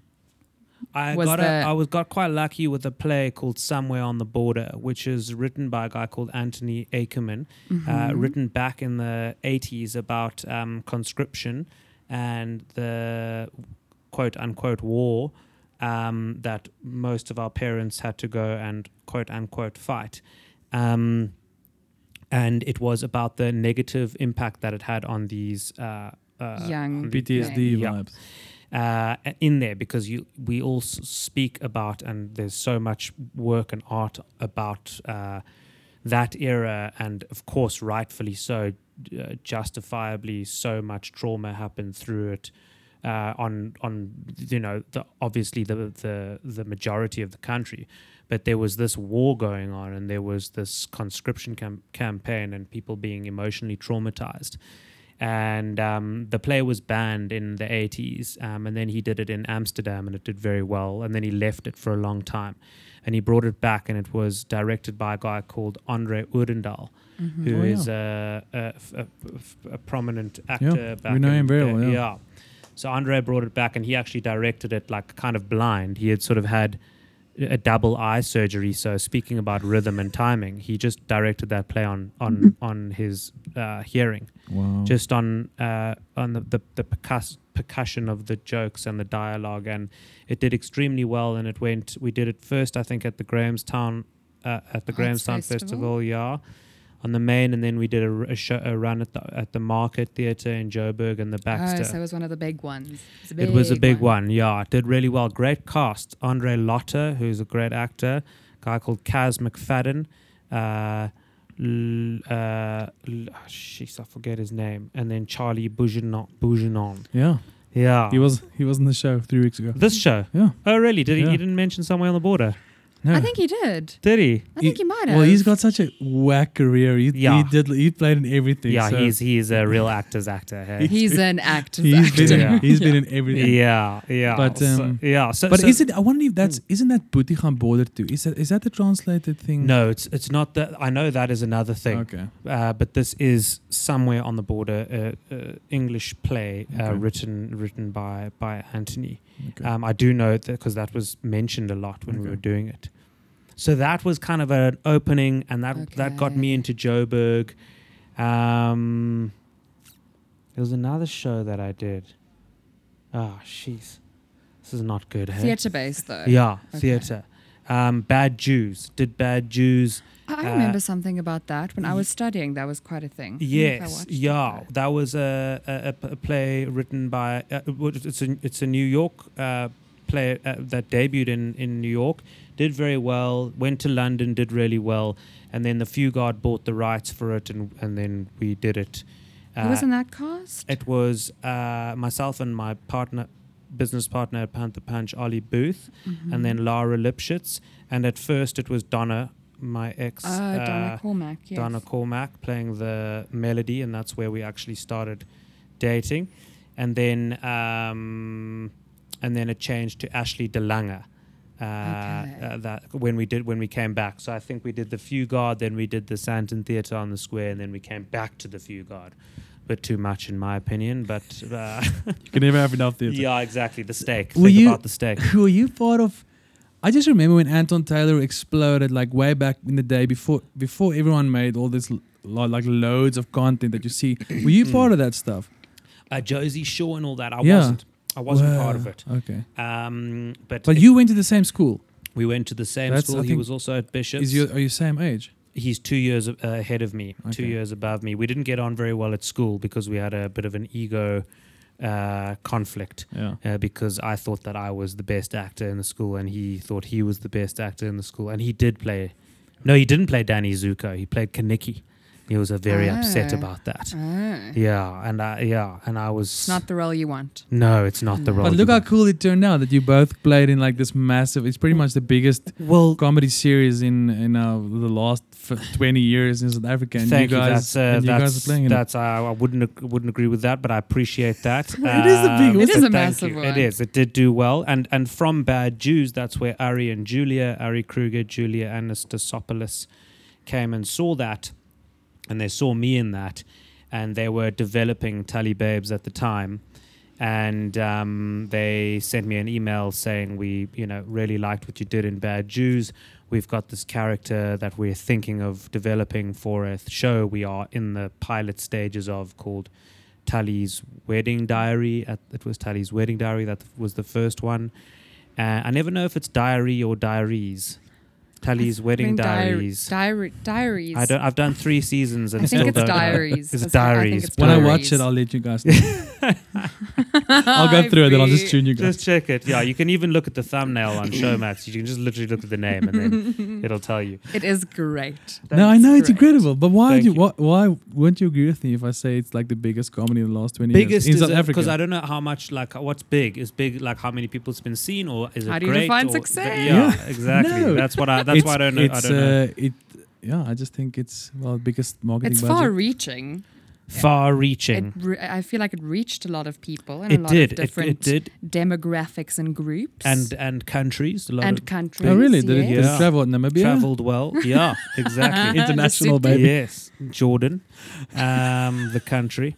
I
Was
got
the-
I was got quite lucky with a play called Somewhere on the Border, which is written by a guy called Anthony Akerman, uh,
Mhm.
written back in the 80s about um, conscription and the quote unquote war. um, that most of our parents had to go and quote unquote fight. Um, and it was about the negative impact that it had on these uh, uh,
Young
on the-
PTSD
Yeah. Uh, in there because you we all speak about and there's so much work and art about uh, that era and of course rightfully so uh, justifiably so much trauma happened through it uh, on on you know the obviously the the the majority of the country. But there was this war going on and there was this conscription cam- campaign and people being emotionally traumatized and um, the play was banned in the 80s um, and then he did it in amsterdam and it did very well and then he left it for a long time and he brought it back and it was directed by a guy called andre Odendaal,
Mhm.
who
Oh,
is
yeah.
a, a, a, a prominent actor back
we know him very well, yeah.
so andre brought it back and he actually directed it like kind of blind he had sort of had a double eye surgery so speaking about rhythm and timing he just directed that play on on on his uh, hearing
Wow.
just on uh, on the the, the percuss- percussion of the jokes and the dialogue, and it did extremely well. And it went. We did it first, I think, at the Grahamstown uh, at the
Arts
Grahamstown
Festival.
Festival, yeah, on the main, and then we did a, r- a show, a run at the at the Market Theatre in Joburg and the Baxter.
Oh, so it was one of the big ones. It's
It was a big one. yeah. It did really well. Great cast. Andre Lotter, who's a great actor. guy called Kaz McFadden. Uh, l- uh, l- oh, I forget his name. And then Charlie Bouguenon. Bouguenon.
yeah.
Yeah.
He was he was in the show three weeks ago.
This show.
Yeah.
Oh, really? Did he?
Yeah.
He didn't mention somewhere on the border.
No.
I think he did.
Did he?
I think he, might have.
well, he's got such a whack career. He,
Yeah.
he did. He played in everything.
Yeah,
so
he's he's a real actor's actor. Hey?
He's an actor.
he's
actor.
been in,
Yeah.
he's been in everything.
yeah, yeah.
But,
So-
um,
yeah. So,
But
so-
is it? I wonder if that's isn't that Boetie gaan border toe? Is that is that the translated thing?
No, it's it's not that. I know that is another thing.
Okay.
uh, but this is somewhere on the border, uh, uh, English play uh,
Okay.
written written by by Anthony.
Okay.
Um, I do know that because that was mentioned a lot when we were doing it. So that was kind of an opening, and that that got me into Joburg. Um, there was another show that I did. Oh, jeez, this is not good. Hey?
Theatre based though.
Yeah,
Okay.
theatre. Um, Bad Jews did Bad Jews.
I
Uh,
remember something about that when I was studying. That was quite a thing. I don't know if I
Yes, yeah,
though.
that was a, a, a- play written by. Uh, it's a it's a New York uh, play uh, that debuted in in New York, did very well. Went to London, did really well, and then the Fugard bought the rights for it, and and then we did it. Uh,
in that cast?
it was uh, myself and my partner, business partner at Panther Punch, Ollie Booth,
Mm-hmm.
and then Lara Lipschitz. And at first, it was Donna, my ex.
Oh, Donna
uh,
Cormack. Yes.
Donna Cormack playing the melody, and that's where we actually started dating. And then, um, and then it changed to Ashley DeLange. Uh,
Okay.
uh, that when we did when we came back, so I think we did the Fugard, then we did the Sandton Theatre on the Square, and then we came back to the Fugard. Bit too much, in my opinion, but uh,
you can never have enough theatre.
yeah, exactly. The steak.
Were
Think
you-
about the steak.
Were you part of? I just remember when Anton Taylor exploded, like way back in the day before before everyone made all this like loads of content that you see. Were you part of that stuff?
Uh, Josie Shaw and all that. I
Yeah.
wasn't. I wasn't part of it.
Okay,
Um, but
but you went to the same school.
we went to the same
That's-
school.
I
He was also at Bishop's.
Is you are you same age?
He's two years ahead of me, two years above me. We didn't get on very well at school because we had a bit of an ego uh, conflict.
Yeah.
Uh, because I thought that I was the best actor in the school, and he thought he was the best actor in the school, and he did play. No, he didn't play Danny Zuko. He played Kenickie. He was uh, very upset
Ah.
about that.
Oh.
Yeah, and I, yeah, and I was.
It's not the role you want.
no, it's not the role.
But
you
look how
want.
cool it turned out that you both played in like this massive. It's pretty much the biggest
Well,
comedy series in in uh, the last f- twenty years in South Africa. And
Thank
you
you. That's uh,
and you
that's
guys are playing in it.
that's uh, I wouldn't ag- wouldn't agree with that, but I appreciate that.
It is a big-
Um,
It
is a massive one.
It is. It did do well, and and from Bad Jews, that's where Ari and Julia, Ari Kruger, Julia Anastasopoulos, came and saw that, and they saw me in that, and they were developing Tali Babes at the time. And um, they sent me an email saying we, you know, really liked what you did in Bad Jews. We've got this character that we're thinking of developing for a show we are in the pilot stages of called Tali's Wedding Diary. It was Tali's Wedding Diary. That was the first one. Uh, I never know if it's diary or diaries. Tali's wedding
Wedding diary-
diaries.
Diary, diaries.
I don't. I've done three seasons and
I
still
think it's
don't know.
diaries.
It's
That's what I think
diaries.
it's
When I watch it, I'll let you guys know. I'll go through it and I'll just tune you guys.
Just check it. Yeah, you can even look at the thumbnail on Showmax. You can just literally look at the name and then it'll tell you.
It is great.
No, I
That's
know it's
great.
incredible, but why?
Thank
Do you,
you.
why? Why wouldn't you agree with me if I say it's like the biggest comedy in the last twenty
Biggest
years in South Africa?
because I don't know how much like what's big is big like how many people it's been seen or is it
How do you
great
define
or-
success?
Yeah,
Yeah.
exactly.
No.
That's what I. That's
it's,
why I don't know. I
It's,
don't know.
uh, it, yeah, I just think it's well biggest marketing
It's
budget.
far-reaching.
Far-reaching.
It re- I feel like it reached a lot of people and
It,
a lot
did.
of different
it did.
demographics and groups
And and countries. A lot
and
of
countries.
oh really? Did it, did it
Yeah.
travel in Namibia?
traveled well. Yeah, exactly.
International,
The
baby.
Yes, Jordan, um, the country,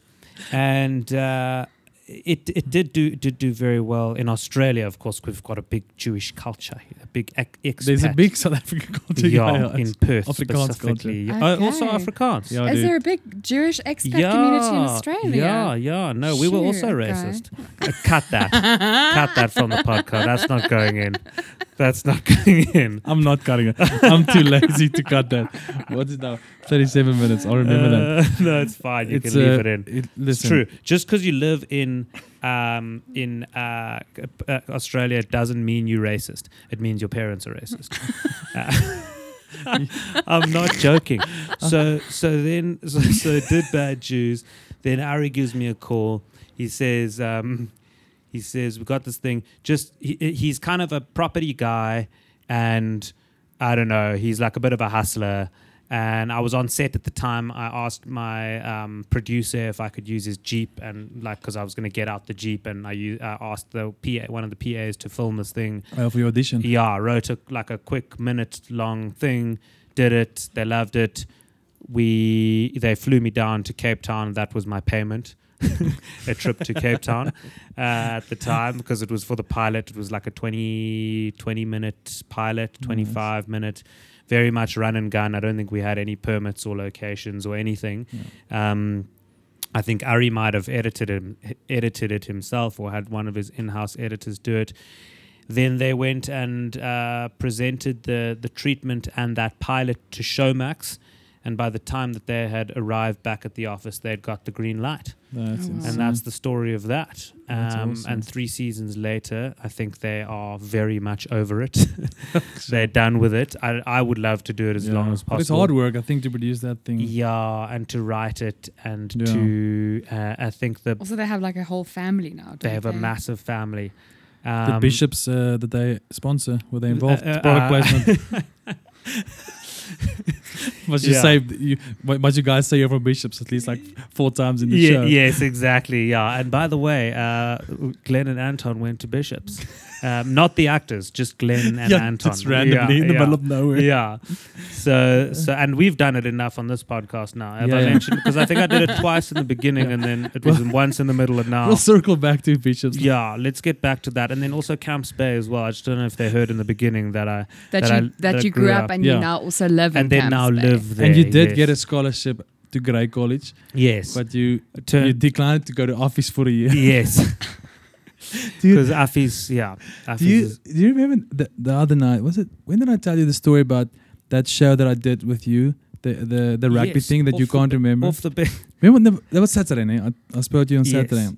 and uh, it it did do did do very well in Australia. Of course, we've got a big Jewish culture, a big ex- expat.
There's a big South African culture.
yeah, in Perth
Afrikaans
specifically.
culture.
Yeah. Uh, also Afrikaans.
Yeah,
Is there a big Jewish expat community in Australia?
Yeah, yeah. No, we were also
Sure, okay.
racist. Uh, cut that. cut that from the podcast. That's not going in. That's not going in.
I'm not cutting it. I'm too lazy to cut that. What is it now? 37 minutes. I'll remember that.
Uh, no, it's fine. You
it's
can leave
uh,
it in.
It,
It's true. Just because you live in um, in uh, uh, Australia doesn't mean you're racist. It means your parents are racist. I'm not joking. So so then so, so did bad Jews. Then Ari gives me a call. He says um, he says we got this thing. Just he, he's kind of a property guy, and I don't know. He's like a bit of a hustler. And I was on set at the time. I asked my um, producer if I could use his jeep, and like because I was going to get out the jeep, and I, u- I asked the PA, one of the PAs, to film this thing.
uh, for your audition.
Yeah, I wrote a, like a quick minute long thing. Did it. They loved it. We they flew me down to Cape Town. That was my payment. a trip to Cape Town uh, at the time because it was for the pilot. It was like a 20, 20 minute pilot, 25 minute, very much run and gun. I don't think we had any permits or locations or anything. Um, I think Ari might have edited him, edited it himself, or had one of his in-house editors do it. Then they went and uh, presented the the treatment and that pilot to Showmax, and by the time that they had arrived back at the office, they'd got the green light,
That's
Oh, wow.
and that's the story of that. Um,
awesome.
And three seasons later, I think they are very much over it. They're done with it. I I would love to do it as
Yeah.
long as
But it's hard work, I think, to produce that thing.
Yeah, and to write it and
Yeah.
to uh, I think the
Also, they have like a whole family now.
they
don't
have a massive family.
the
Um,
bishops uh, that they sponsor, were they involved?
uh,
Product
uh,
placement. must you
Yeah.
say you? Must you guys say you're from bishops at least like four times in the
Yeah,
show?
yes, exactly. Yeah, and by the way, uh, Glen and Anton went to Bishops, um, not the actors, just Glen and
yeah,
Anton.
just randomly
Yeah,
in the
yeah.
middle of nowhere.
Yeah. So, so, and we've done it enough on this podcast now. Have
Yeah,
I
yeah.
mentioned? Because I think I did it twice in the beginning, and then it was once in the middle, and now.
We'll circle back to bishops.
yeah, let's get back to that, and then also Camps Bay as well. I just don't know if they heard in the beginning that I
That,
that
you
I-
that,
that I
you
grew
grew up,
up.
and
Yeah.
you now also live
and
in
then now live there.
and you did
yes.
get a scholarship to Grey College,
yes,
but you
Turn-
you declined to go to office for a year.
yes, because Affies yeah, Affies
do you do you remember the, the other night? Was it when did I tell you the story about that show that I did with you? The the the rugby
Yes,
thing that you can't
ba-
remember.
off the bed.
Remember the, that was Saturday night. I, I spoke to you on
Yes.
Saturday.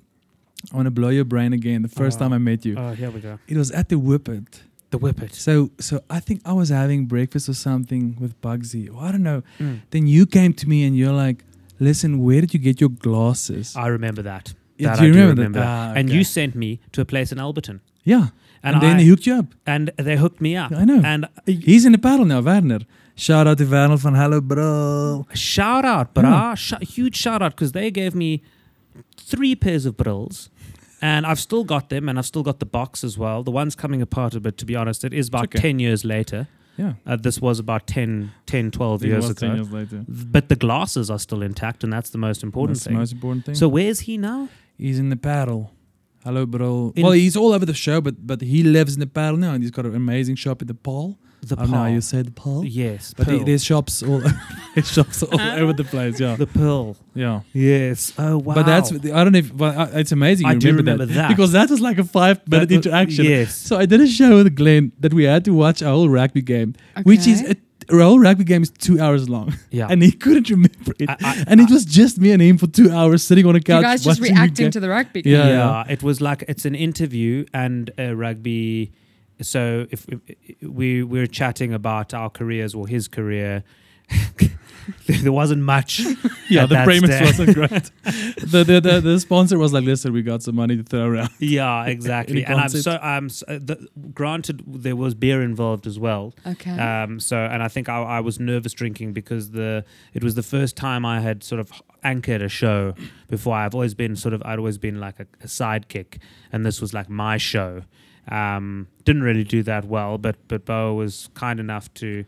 I want to blow your brain again. The first
Oh.
time I met you,
Oh, here we go.
it was at the Whippet.
The whippet.
So so I think I was having breakfast or something with Bugsy. Or I don't know.
Mm.
Then you came to me and you're like, "Listen, where did you get your glasses?"
I remember that.
Yeah,
that
do you
I do
remember,
remember.
that? Ah,
And you sent me to a place in Alberton,
yeah,
and,
and, then
I,
he hooked you up.
and they hooked me up.
I know.
And
He's in the Paarl now, Werner. Shout out to Werner van Hello, bro.
shout out, brah, sh- huge shout out because they gave me three pairs of brills. And I've still got them, and I've still got the box as well. The one's coming apart a bit, to be honest. It is about
okay.
10 years later.
Yeah,
Uh, this was about 10, 10 12
It
years ago.
10 years later.
But the glasses are still intact, and that's the most important
That's the
thing.
most important thing.
So where's he now?
he's in the Paarl. Hello, bro.
In-
well, he's all over the show, but but he lives in the Paarl now, and he's got an amazing shop at the Paul.
The
I don't know you say the Paul.
Yes,
But the,
Pearl.
there's shops all. It shops all over the place. Yeah,
The Pearl.
yeah.
Yes. Oh wow.
But that's I don't know. If, but uh, it's amazing. You
I do
remember,
remember that.
because that was like a five minute
That was-
interaction.
Yes.
So I did a show with Glen that we had to watch a whole rugby game, which is
Okay.
a, a whole rugby game is two hours long,
Yeah.
and he couldn't remember it,
I- I-
and it was just me and him for two hours sitting on a couch.
You
couch.
guys just reacting to the rugby game.
Yeah, yeah, it was like it's an interview and a rugby. So if, if we we're chatting about our careers or his career, there wasn't much.
Yeah, the
that
premise
stage.
wasn't great. the, the, the the sponsor was like, "Listen, we got some money to throw around."
Yeah, exactly. And I'm so I'm s- uh, the, granted there was beer involved as well.
Okay.
Um, so and I think I, I was nervous drinking because the it was the first time I had sort of anchored a show before. I've always been sort of I'd always been like a, a sidekick, and this was like my show. Um, didn't really do that well, but but Bo was kind enough to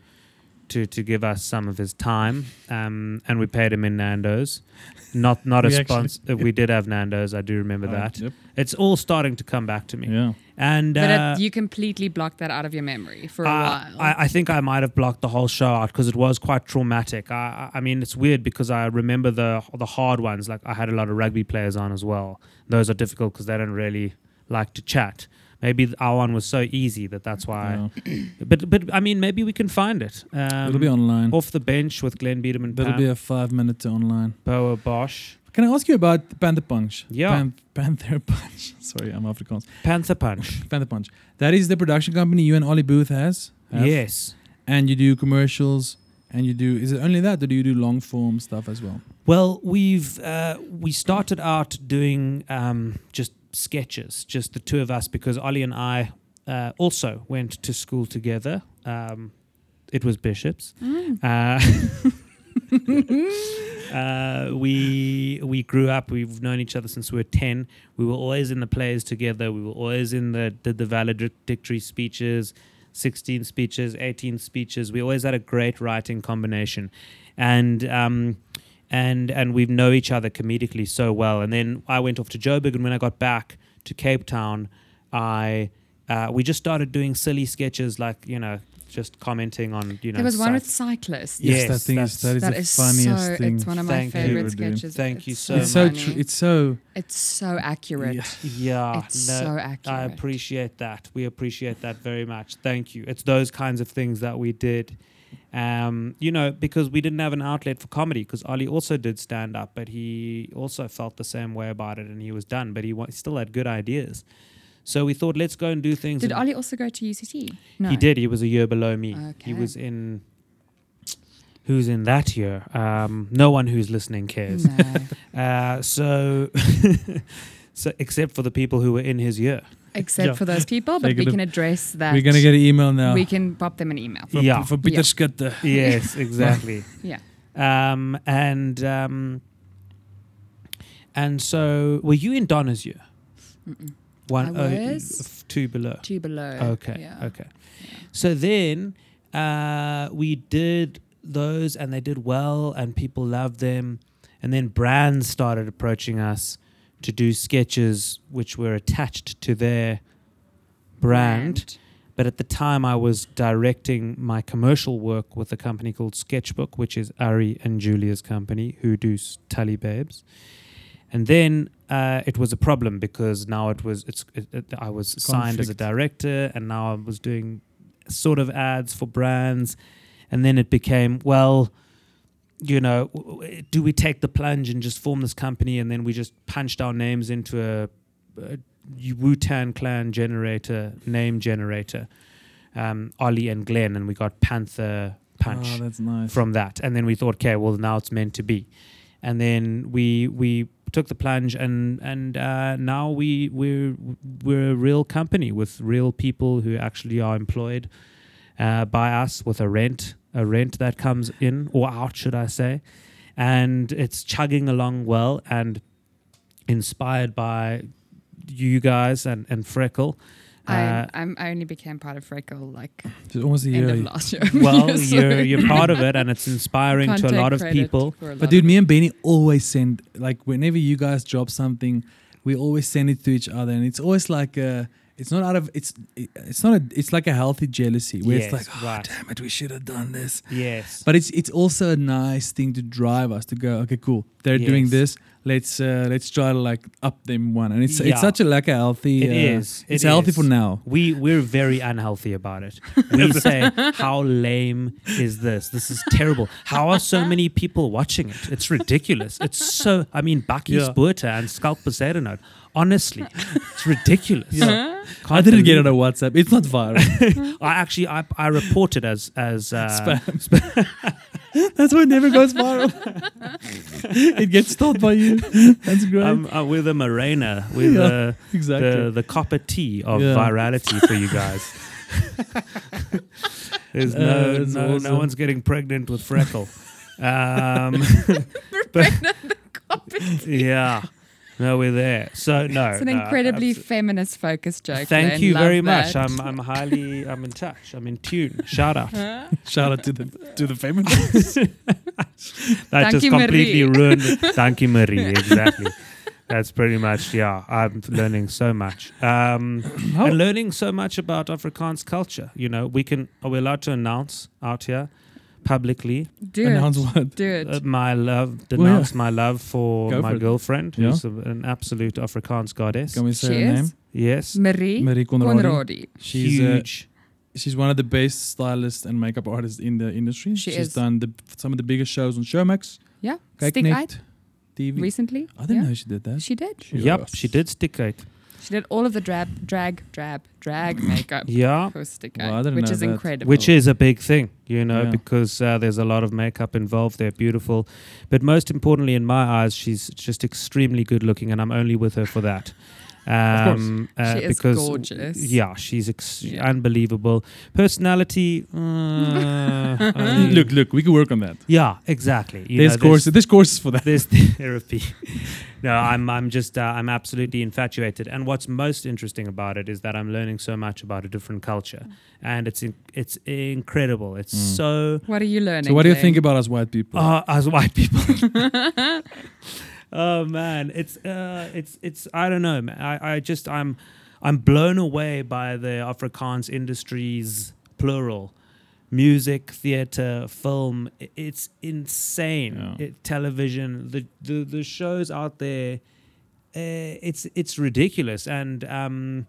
to to give us some of his time, um, and we paid him in Nando's. Not not a
We actually-
sponsor. We did have Nando's. I do remember
Uh,
that.
yep.
It's all starting to come back to me.
Yeah.
And
but
uh,
it, you completely blocked that out of your memory for a
uh,
while.
I, I think I might have blocked the whole show out because it was quite traumatic. I, I I mean, it's weird because I remember the the hard ones. Like I had a lot of rugby players on as well. Those are difficult because they don't really like to chat. Maybe our one was so easy that that's why.
yeah.
But but I mean, maybe we can find it. Um,
It'll be online.
off the bench with Glen Biderman,
That'll be a five minute online.
Bouwer Bosch,
Can I ask you about Panther Punch?
Yeah.
Pan- Panther Punch. Sorry, I'm Afrikaans.
Panther Punch.
Panther Punch. That is the production company you and Ollie Booth has. have.
Yes.
And you do commercials. And you do. Is it only that, or do you do long form stuff as well?
Well, we've uh, we started out doing um, just sketches, just the two of us, because Ollie and I uh, also went to school together. Um, it was Bishops. Uh, uh, we we grew up. We've known each other since we were ten. We were always in the plays together. We were always in the did the valedictory speeches, sixteen speeches, eighteen speeches. We always had a great writing combination, and um, and and we know each other comedically so well. And then I went off to Joburg, and when I got back to Cape Town, I uh, we just started doing silly sketches, like you know, just commenting on you know.
there was one
sci-
with cyclists.
Yeah.
that
Yes,
thing is that is
that
the
is
funniest
so.
thing.
It's one of my
Thank you.
favorite
Ever do.
sketches.
Thank you
It's
so
it's so
funny.
true. It's so.
It's so accurate.
Yeah.
yeah,
It's
no,
so
I appreciate that. We appreciate that very much. Thank you. It's those kinds of things that we did. Um, you know, because we didn't have an outlet for comedy. Because Ali also did stand up, but he also felt the same way about it, and he was done. But he wa- still had good ideas. So we thought, let's go and do things.
Did Ali also go to UCT? No.
He did. He was a year below me. He was in. Who's in that year? Um, no one who's listening cares.
No.
Uh, so, so except for the people who were in his year.
Except
Yeah.
for those people, but we can address that.
We're gonna get an email now.
We can pop them an email.
for,
Yeah.
for Peter
Yeah.
Yes, exactly.
Yeah.
Um, and um, and so were you in Donna's year?
Mm-mm.
One,
I
oh,
was.
f- two below.
Two below.
Okay,
Yeah.
okay. So then uh, we did those, and they did well, and people loved them. And then brands started approaching us to do sketches which were attached to their brand. But at the time, I was directing my commercial work with a company called Sketchbook, which is Ari and Julia's company, who do Tali Babes. And then uh, it was a problem because now it was it's it, it, I was signed as a director, and now I was doing sort of ads for brands, and then it became well. You know, do we take the plunge and just form this company, and then we just punched our names into a, a Wu-Tang Clan generator, name generator, um, Ollie and Glen, and we got Panther Punch
Oh, nice.
from that. And then we thought, okay, well now it's meant to be. And then we we took the plunge, and and uh, now we we're we're a real company with real people who actually are employed uh, by us with a rent a rent that comes in or out, should I say? And it's chugging along well, and inspired by you guys and and Freckle. Uh,
I, I'm, I only became part of Freckle like
It's almost a
end
year.
of last year.
well,
So
you're you're part of it, and it's inspiring to a lot of people.
lot
But dude, me
it.
and Benny always send like whenever you guys drop something, we always send it to each other, and it's always like a it's not out of it's it's not a it's like a healthy jealousy where it's like oh
right.
damn it we should have done this
Yes.
but it's it's also a nice thing to drive us to go okay cool they're doing this let's uh, let's try to like up them one and it's
Yeah.
it's such a like a healthy
It
uh,
is.
it's
It
healthy
is.
for now
We we're very unhealthy about it. We say, "How lame is this? This is terrible. How are so many people watching it? It's ridiculous. It's so. I mean, Bucky
Yeah.
Spuita and Sculpt Poseidon. Honestly, it's ridiculous.
Yeah.
Can't
I didn't get it
believe
on WhatsApp it's not viral
I actually I, I reported as as uh,
Spam. that's why it never goes viral it gets stopped by you that's great
um, uh, with a Morena with
Yeah,
uh,
exactly
the the copper tea of
Yeah.
virality for you guys. There's
Uh,
no
that's
no, no one's getting pregnant with freckle. Um, yeah, no, we're there. So no,
It's an
no,
incredibly
abso-
feminist focused joke.
Thank
Glen.
you
Love
very much. I'm I'm highly I'm in touch. I'm in tune. Shout out.
shout out to the to the feminists
That
Thank
just
you,
completely
Marie.
ruined. Thank you, Marie. Exactly. That's pretty much yeah. I'm learning so much. Um,
How-
and learning so much about Afrikaans culture. You know, we can are we allowed to announce out here publicly
Do
announce
it.
what
Do it.
uh, my love,
Well, yeah.
my love for
Go
my
for
girlfriend,
Yeah.
who's a, an absolute Afrikaans goddess.
can we say
She
her
is?
name
yes,
Marie
Marie Conradi
Conradi.
she's uh,
huge.
she's one of the best stylists and makeup artists in the industry.
She
she's
is.
done the, some of the biggest shows on Showmax,
Yeah.
Kijk
Stick
Net, TV.
recently.
I didn't
yeah.
know she did that.
She did.
yep, she did stick out.
She did all of the drab, drag, drab, drag makeup
Yeah,
Well,
Out,
I didn't
which is
that.
incredible.
which is a big thing, you know,
Yeah.
because uh, there's a lot of makeup involved. They're beautiful, but most importantly, in my eyes, she's just extremely good looking, and I'm only with her for that.
Course.
Um, uh,
She is
because
gorgeous.
Yeah, she's ex-
Yeah.
unbelievable. Personality. Uh, I mean-
look, look, we can work on that.
Yeah, exactly. You
there's
know,
course, there's courses for that.
there's therapy. no, I'm I'm just uh, I'm absolutely infatuated. And what's most interesting about it is that I'm learning so much about a different culture, and it's in, it's incredible. It's
Mm.
so
What are you learning?
So, what do you
Glen?
think about us white people?
uh, as white people. oh man, it's uh, it's it's I don't know. Man. I I just I'm I'm blown away by the Afrikaans industries plural. Music, theater, film, it's insane.
Yeah.
It, television, the, the the shows out there, uh, it's it's ridiculous, and um,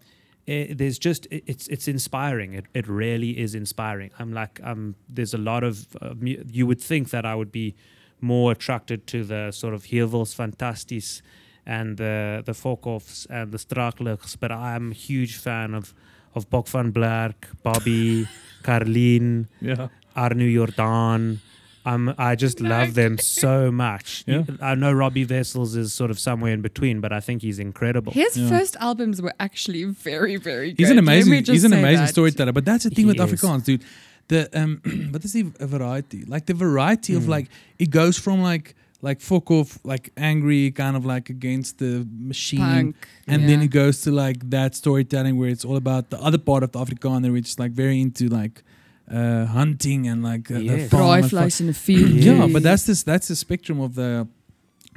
eh, there's just it- it's it's inspiring. It it really is inspiring. I'm like um, there's a lot of uh, mu- you would think that I would be more attracted to the sort of Heuwels Fantasties and the the Fokoffs and the Straatligs, but I'm a huge fan of of Bok van Blerk, Bobby, Carlien,
yeah.
Arno Jordaan. Um, I just love them so much.
Yeah.
I know Robbie Wessels is sort of somewhere in between, but I think he's incredible.
His
Yeah.
first albums were actually very, very good.
He's an amazing, he's an amazing
that.
storyteller. But that's the thing
He
with
is.
Afrikaans, dude. The um, but there's a variety. Like the variety of
Mm.
like it goes from like like fuck off, like angry, kind of like against the machine,
Punk.
and then it goes to like that storytelling where it's all about the other part of the Afrikaner, which is like very into like uh, hunting and like uh, the
Yes.
farm and
in the field.
yeah,
Yes.
but that's this that's the spectrum of the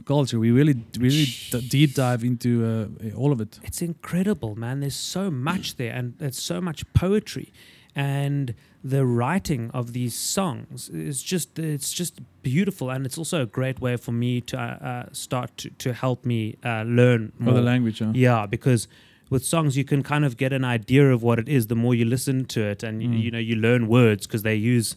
culture. We really really d- deep dive into uh, all of it.
it's incredible, man. There's so much there, and there's so much poetry, and the writing of these songs is just it's just beautiful, and it's also a great way for me to uh, uh, start to, to help me uh, learn more.
the language, huh?
Yeah, because with songs you can kind of get an idea of what it is the more you listen to it, and you,
Mm.
you know you learn words because they use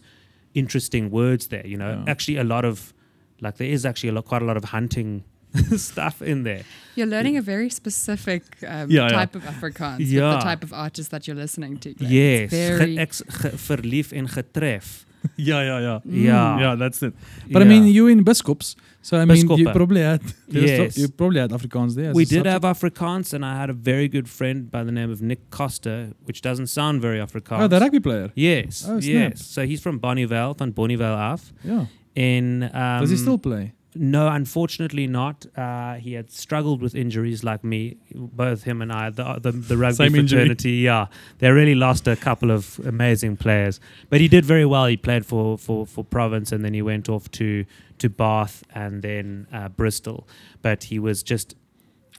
interesting words there. You know,
Yeah.
actually a lot of like there is actually a lot, quite a lot of hunting stuff in there.
You're learning a very specific um,
Yeah, yeah.
type of Afrikaans with
Yeah.
the type of artist that you're listening to. Glen.
Yes,
It's very,
ge, ex, ge, verlief en getref.
yeah, yeah, yeah.
Ja.
Yeah, that's it. But I mean, you in Bishops, so I mean, you probably had
Yes.
you probably had Afrikaans there.
we did
subject.
have Afrikaans, and I had a very good friend by the name of Nick Koster, which doesn't sound very Afrikaans.
Oh, the rugby player.
Yes,
Oh, snap.
yes. So he's from Bonnievale, van Bonnievale af.
Yeah.
In um,
Does he still play?
No, unfortunately not. Uh, he had struggled with injuries like me. Both him and I, the the, the rugby
Same injury.
fraternity. Yeah, they really lost a couple of amazing players. But he did very well. He played for for for Province, and then he went off to to Bath and then uh, Bristol. But he was just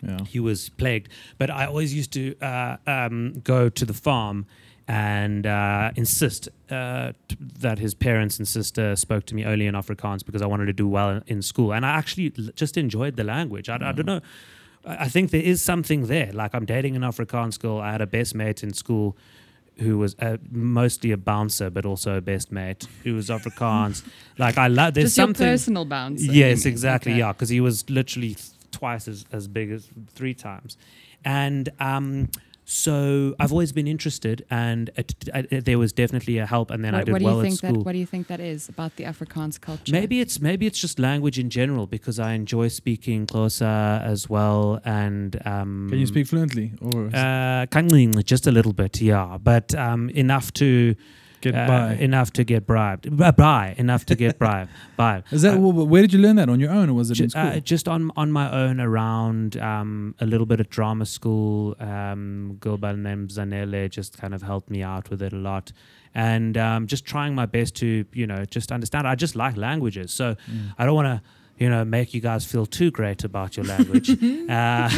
Yeah.
he was plagued. But I always used to uh, um, go to the farm and uh, insist uh, t- that his parents and sister spoke to me only in Afrikaans because I wanted to do well in, in school. And I actually l- just enjoyed the language. I, I don't know. I think there is something there. Like I'm dating an Afrikaans girl. I had a best mate in school who was uh, mostly a bouncer, but also a best mate who was Afrikaans. like I love. There's
Just
something.
personal bounce.
Yes, exactly.
Okay.
Yeah, because he was literally th- twice as, as big as three times. And um, so I've always been interested, and it, it, there was definitely a help. And then I
What,
did
what do
well
you
at
think
school.
that? What do you think that is about the Afrikaans culture?
Maybe it's maybe it's just language in general because I enjoy speaking Xhosa as well, and um,
Can you speak fluently or
Uh, just a little bit, yeah, but um, enough to
get
uh,
by?
enough to get bribed, B- buy enough to get bribed. Buy.
Is that
Uh,
where did you learn that on your own or was it in
Ju-
school?
uh, just on on my own around um, a little bit of drama school. Um, girl by the name Zanele just kind of helped me out with it a lot, and um, just trying my best to you know just understand. I just like languages, so
Mm.
I don't want to you know make you guys feel too great about your language, uh,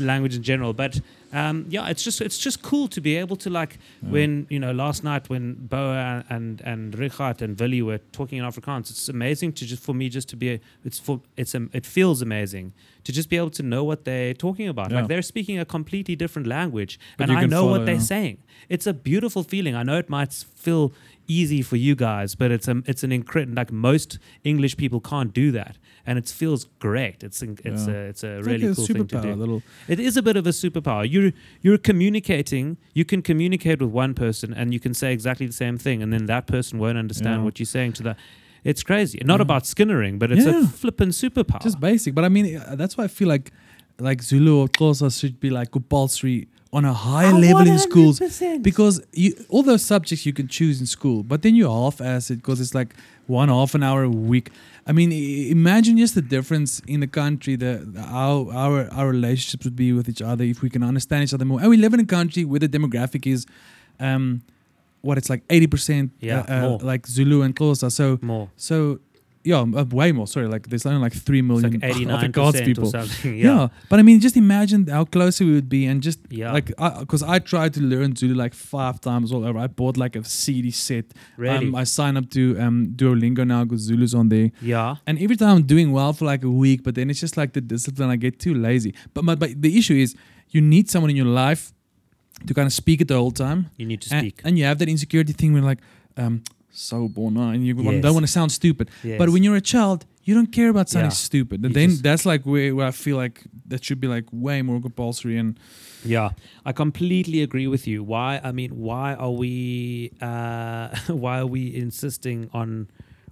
language in general. But um, yeah, it's just it's just cool to be able to like
Yeah.
when you know last night when Bouwer and and Richard and Willie were talking in Afrikaans, it's amazing to just for me just to be it's for it's um, it feels amazing to just be able to know what they're talking about.
Yeah.
Like they're speaking a completely different language,
But
and I know
follow,
what they're
yeah.
saying. It's a beautiful feeling. I know it might feel easy for you guys, but it's a it's an incredible like most English people can't do that, and it feels great. It's it's
Yeah.
a it's a
It's
really
like a
cool thing to do.
little
It is a bit of a superpower. You're you're communicating. You can communicate with one person, and you can say exactly the same thing, and then that person won't understand
Yeah.
what you're saying to that. It's crazy. Not
Yeah.
about skinnering, but it's a flippin' superpower.
just basic. But I mean, uh, that's why I feel like like Zulu or Xhosa should be like compulsory on a higher level in schools because you, all those subjects you can choose in school, but then you half-ass it because it's like one half an hour a week. I mean, imagine just the difference in the country, the, the how our our relationships would be with each other if we can understand each other more. And we live in a country where the demographic is, um, what it's like eighty percent,
Yeah,
uh, uh, like Zulu and Xhosa. So
more.
so. Yeah, uh, way more. Sorry, like there's only like three
It's
million
like nine
Afrikaans
percent or
people. Yeah.
Yeah.
but I mean, just imagine how close we would be, and just
Yeah.
like because I, tried to learn Zulu like five times all over. I bought like a CD set.
Really.
Um, I signed up to um, Duolingo now because Zulu's on there,
yeah.
and every time I'm doing well for like a week, but then it's just like the discipline. I get too lazy. But but, but the issue is you need someone in your life to kind of speak it the whole time,
You need to
and,
speak.
and you have that insecurity thing where like um so born and you
Yes.
don't want to sound stupid.
Yes.
But when you're a child, you don't care about sounding
Yeah.
stupid. And
You
then that's like where, where I feel like that should be like way more compulsory and
Yeah, I completely agree with you. Why? I mean, why are we? Uh, why are we insisting on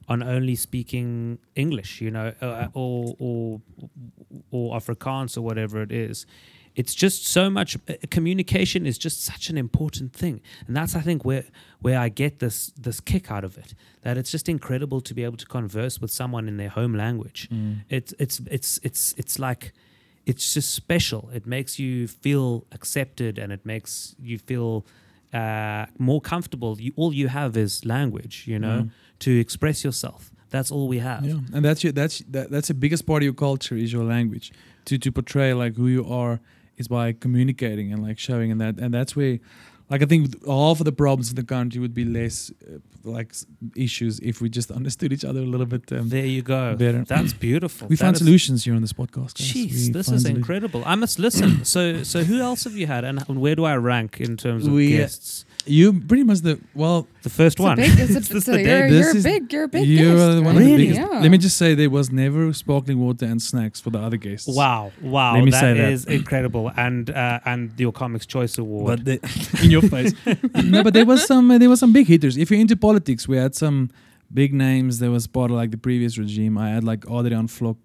on only speaking English? You know, uh, or or or Afrikaans or whatever it is. It's just so much. Uh, communication is just such an important thing, and that's I think where where I get this this kick out of it. That it's just incredible to be able to converse with someone in their home language. It's it's it's it's it's like it's just special. It makes you feel accepted and it makes you feel uh, more comfortable. You, all you have is language, you know,
Mm.
to express yourself. That's all we have.
Yeah, and that's your, that's that, that's the biggest part of your culture is your language. To to portray like who you are is by communicating and like showing and that and that's where like I think half of the problems in the country would be less uh, like issues if we just understood each other a little bit um,
There you go.
better.
That's beautiful.
we
That
find
is-
solutions here on this podcast. guys.
Jeez,
We
this is
solu-
incredible. I must listen. so, so who else have you had, and where do I rank in terms of
We, uh,
guests?
You pretty much the well.
The first one.
big, it's a,
Is
it's
the
a,
day?
you're,
This
you're
is-
big. You're a big
you
guest,
are one
right?
of the biggest.
Yeah.
Let me just say there was never sparkling water and snacks for the other guests.
Wow, wow,
Let me
that
say that.
is incredible, and uh, and your Comics Choice Award.
But the, in your face. no, but there was some uh, there was some big hitters. If you're into politics, we had some big names. There was part of like the previous regime. I had like Adriaan Vlok,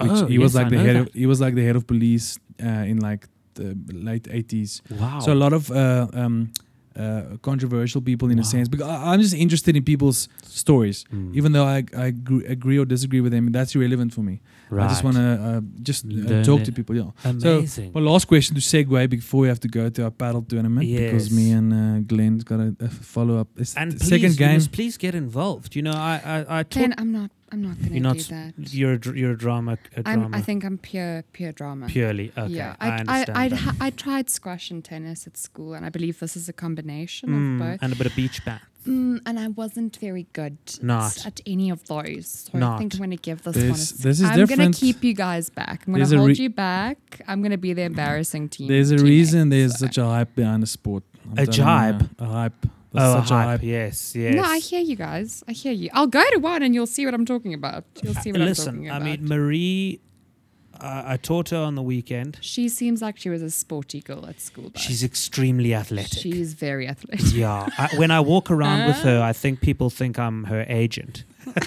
which
Oh,
he was
yes,
like
I
the head.
that.
Of, he was like the head of police uh, in like the late eighties.
wow.
So a lot of uh, um, uh, controversial people in a sense. Because I, I'm just interested in people's stories,
Mm.
even though I I agree, agree or disagree with them. That's irrelevant for me. I just want to uh, just uh,
Learn
talk
it.
to people. Yeah.
amazing.
Well, last question to segue before we have to go to our padel tournament because me and uh, Glen's got a, a follow up. It's
and
the
please,
second game.
please get involved. You know, I I, I
Ken,
taught.
I'm not. I'm not gonna
You're not.
do that.
You're a, you're a drama. A drama.
I'm, I think I'm pure pure drama.
purely. Okay,
yeah,
I,
I, I. I'd
that.
ha- I tried squash and tennis at school, and I believe this is a combination
Mm,
of both.
and a bit of beach bat.
Mm, and I wasn't very good
Not.
at any of those. So I think I'm going to give this
This-
one a s-
this is
I'm going to keep you guys back. I'm going to hold
re-
you back. I'm going to be the embarrassing team.
There's a
teammate,
reason there's
so.
such a hype behind the sport. I'm
A
telling
jibe?
A hype. There's
Oh,
such a
hype.
hype.
Yes, yes.
No, I hear you guys. I hear you. I'll go to one and you'll see what I'm talking about. You'll see what I'm talking about.
Listen, I mean, Marie. Uh, I taught her on the weekend.
she seems like she was a sporty girl at school. Though.
She's extremely athletic.
She's very athletic.
yeah. I, when I walk around with her, I think people think I'm her agent.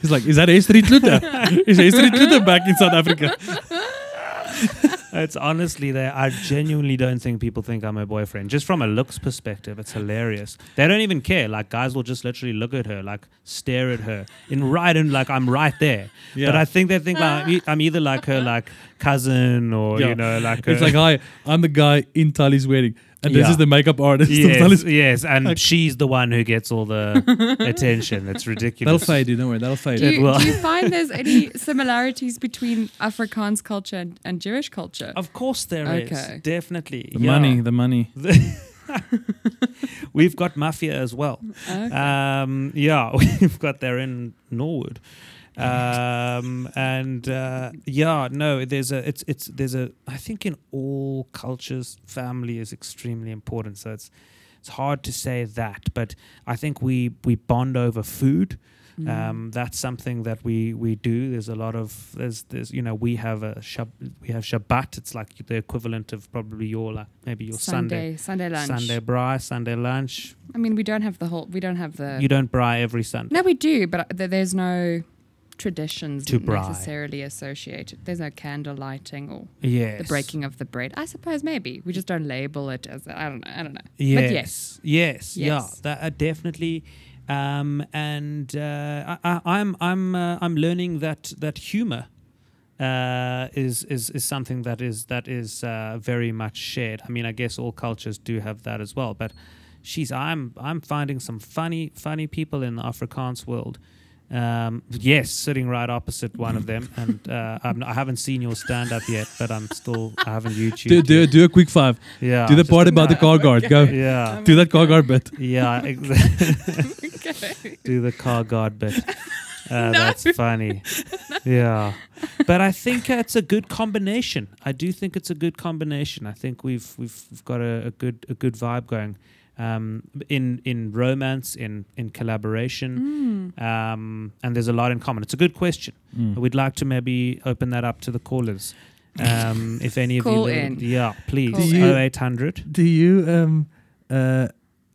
He's like, is that Astrid Luther? is Astrid Luther back in South Africa?
It's honestly there. I genuinely don't think people think I'm her boyfriend. Just from a looks perspective, it's hilarious. They don't even care. Like guys will just literally look at her, like stare at her, in right and like I'm right there.
Yeah.
But I think they think like, I'm either like her like cousin or
Yeah.
you know like
It's
her-
like, hi, I'm the guy in Tali's wedding. And this
Yeah.
is the makeup artist of
yes,
Tali's.
yes, and
Like-
she's the one who gets all the attention. It's
That'll
ridiculous.
fade, you don't worry. That'll fade.
Do
It
you,
will.
do you find there's any similarities between Afrikaans culture and, and Jewish culture?
Of course there is.
Okay.
Definitely.
The
yeah.
money, the money.
We've got mafia as well.
Okay.
Um, yeah, we've got there in Norwood. Um, and uh, yeah, no, there's a it's it's there's a I think in all cultures, family is extremely important. So it's it's hard to say that, but I think we we bond over food.
Mm.
Um, that's something that we we do. There's a lot of there's there's you know we have a shab, we have Shabbat. It's like the equivalent of probably your like maybe your Sunday
Sunday, Sunday lunch.
Sunday braai, Sunday lunch.
I mean, we don't have the whole. We don't have the.
You don't braai every Sunday.
no, we do, but there's no traditions
To
necessarily associated. There's no candle lighting or
Yes.
the breaking of the bread. I suppose maybe we just don't label it as. I don't know. I don't know.
Yes.
But yes.
Yes. Yeah. That uh, definitely. Um, and uh, I, I, I'm I'm uh, I'm learning that that humor uh, is is is something that is that is uh, very much shared. I mean, I guess all cultures do have that as well. But, she's I'm I'm finding some funny funny people in the Afrikaans world. Um, yes, sitting right opposite one of them, and uh, I'm, I haven't seen your stand up yet, but I'm still I haven't YouTube.
Do, do, do a quick five.
yeah,
do the
just-
part about the car guard. Go.
Yeah,
Do that car guard bit.
yeah, ex- do the car guard bit. Uh, That's funny. Yeah, but I think uh, it's a good combination. I do think it's a good combination. I think we've we've, we've got a, a good a good vibe going um, in in romance, in in collaboration,
Mm.
um, and there's a lot in common. It's a good question.
Mm.
We'd like to maybe open that up to the callers. Um, if any of
Call
you,
in.
yeah, please,
Call
in.
oh eight hundred.
Do you um uh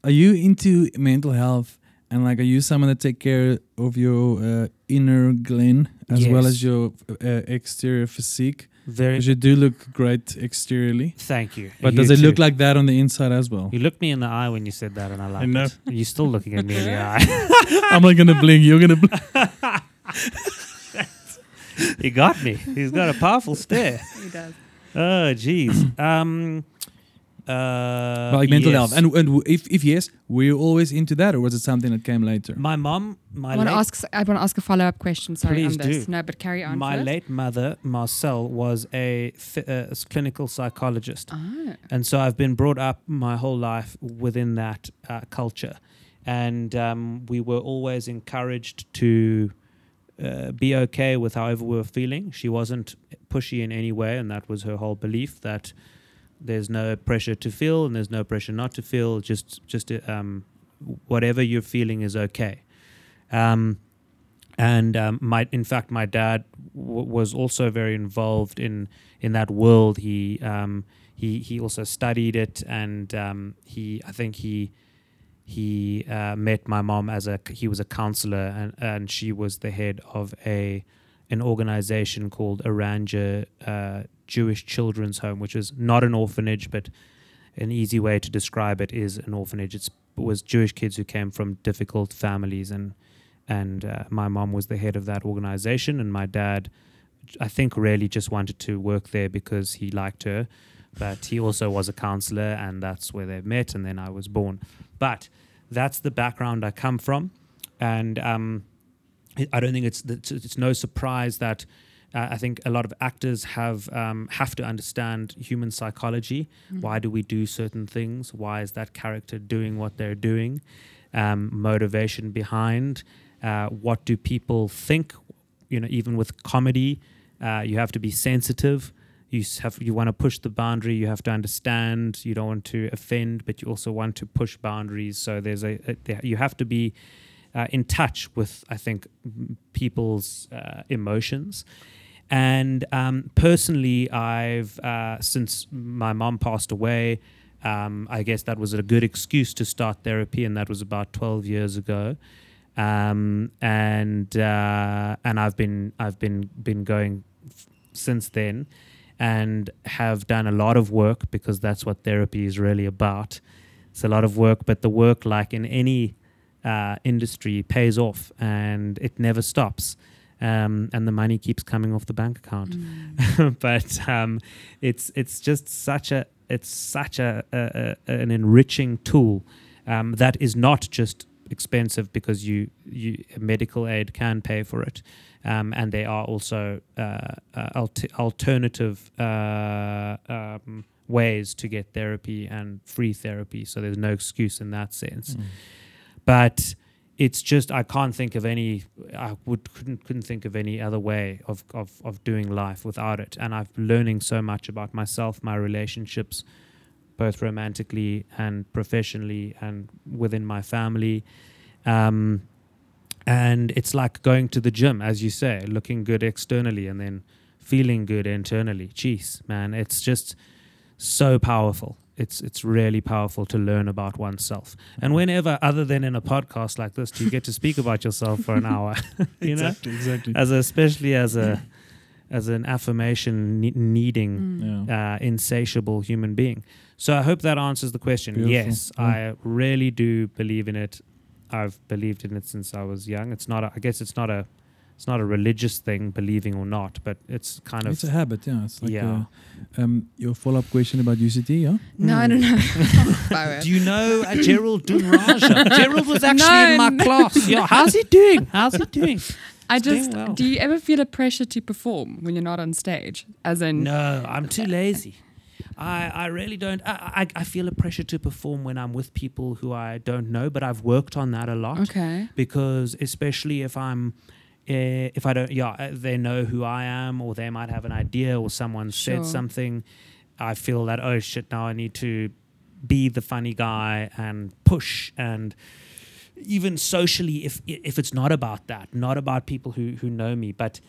are you into mental health and like are you someone that take care of your uh, inner Glen as well as your uh, exterior physique?
Very.
Because you do look great exteriorly,
Thank you.
but
You
does it
too.
look like that on the inside as well?
You looked me in the eye when you said that, and I liked
know.
it. You're still looking at me in the eye.
I'm not gonna blink. You're gonna. Blink.
he got me. He's got a powerful stare.
He does.
Oh, jeez. Um, uh,
like mental
yes.
health, and and if if yes, were you always into that, or was it something that came later?
my mom, my
I want to ask. I want to ask a follow up question. Sorry
Please
on this.
do.
No, but carry on.
my
first.
late mother, Marcel, was a fi- uh, clinical psychologist.
Oh.
And so I've been brought up my whole life within that uh, culture. And um, we were always encouraged to uh, be okay with however we were feeling. She wasn't pushy in any way, and that was her whole belief that there's no pressure to feel and there's no pressure not to feel. Just, just um, whatever you're feeling is okay. Um, and um, my, in fact, my dad w- was also very involved in in that world. He um, he he also studied it, and um, he I think he he uh, met my mom as a he was a counselor, and and she was the head of a an organization called Arcadia uh, Jewish Children's Home, which is not an orphanage, but an easy way to describe it is an orphanage. It's, it was Jewish kids who came from difficult families, and and uh, my mom was the head of that organization, and my dad, I think, really just wanted to work there because he liked her, but he also was a counselor, and that's where they met, and then I was born. But that's the background I come from, and um, I- don't think it's it's, it's no surprise that uh, I think a lot of actors have um, have to understand human psychology. Why do we do certain things? Why is that character doing what they're doing? Um, motivation behind. Uh, what do people think? You know, even with comedy, uh, you have to be sensitive. You have you want to push the boundary. You have to understand. You don't want to offend, but you also want to push boundaries. So there's a, a you have to be uh, in touch with I think people's uh, emotions. And um, personally, I've uh, since my mom passed away, um, I guess that was a good excuse to start therapy, and that was about twelve years ago. Um, and uh, and I've been I've been been going f- since then, and have done a lot of work because that's what therapy is really about. It's a lot of work, but the work, like in any uh, industry, pays off, and it never stops um, and the money keeps coming off the bank account. but um, it's it's just such a it's such a, a, a an enriching tool um, that is not just expensive because you you medical aid can pay for it, um, and there are also uh, uh, alter- alternative uh, um, ways to get therapy and free therapy. So there's no excuse in that sense
Mm.
But it's just I can't think of any I would couldn't couldn't think of any other way of of of doing life without it. And I've learning so much about myself my relationships both romantically and professionally and within my family. Um and it's like going to the gym as you say looking good externally and then feeling good internally. Jeez man it's just so powerful it's it's really powerful to learn about oneself. And whenever other than in a podcast like this do you get to speak about yourself for an hour? You know?
Exactly, exactly.
as a, especially as a as an affirmation ne- needing
yeah.
uh, insatiable human being. So i hope that answers the question.
Beautiful.
yes
Yeah.
i really do believe in it. I've believed in it since i was young. It's not a, i guess it's not a it's not a religious thing believing or not but it's kind of
it's a habit, yeah. It's like
Yeah.
uh, um, your follow-up question about UCT, yeah.
No, I don't know.
Do you know uh, Gerald Dunraja? Gerald was actually
No,
in my
no.
class. Yeah, how's he doing? How's he doing?
I
It's
just
well.
do you ever feel a pressure to perform when you're not on stage? As in
No, I'm too lazy. I, I really don't. I, I, I feel a pressure to perform when I'm with people who I don't know, but I've worked on that a lot
Okay.
because, especially if I'm, if I don't, yeah, uh, they know who I am, or they might have an idea, or someone
Sure.
said something. I feel that oh shit, now I need to be the funny guy and push and even socially if if it's not about that not about people who who know me but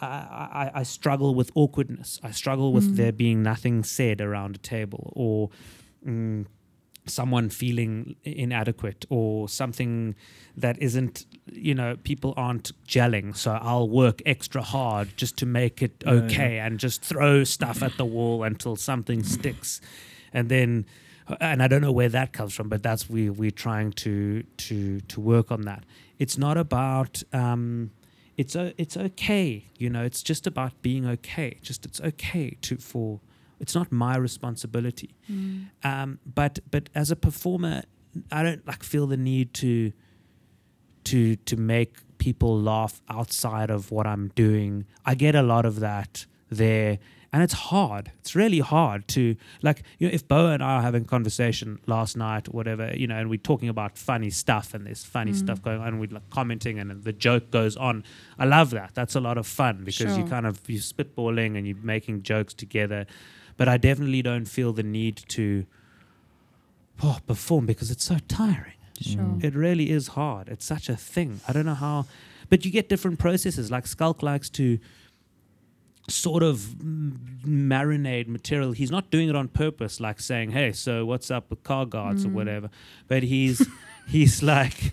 I, I, I struggle with awkwardness i struggle with
Mm.
there being nothing said around a table or mm, someone feeling inadequate or something that isn't you know people aren't gelling so i'll work extra hard just to make it
Yeah, yeah.
okay and just throw stuff at the wall until something sticks and then and I don't know where that comes from, but that's we we're trying to to to work on that. It's not about um, it's it's okay, you know. It's just about being okay. Just it's okay to for it's not my responsibility.
Mm.
Um, but but as a performer, I don't like feel the need to to to make people laugh outside of what I'm doing. I get a lot of that there. And it's hard. It's really hard to like you know if Bo and I are having conversation last night or whatever you know, and we're talking about funny stuff and there's funny
Mm.
stuff going on, and we're like commenting and the joke goes on. I love that. That's a lot of fun because you kind of you're spitballing and you're making jokes together. But I definitely don't feel the need to oh, perform because it's so tiring.
Sure.
It really is hard. It's such a thing. I don't know how, but you get different processes. Like Schalk likes to sort of mm, marinate material. He's not doing it on purpose, like saying, "Hey, so what's up with car guards or
Mm.
whatever." But he's he's like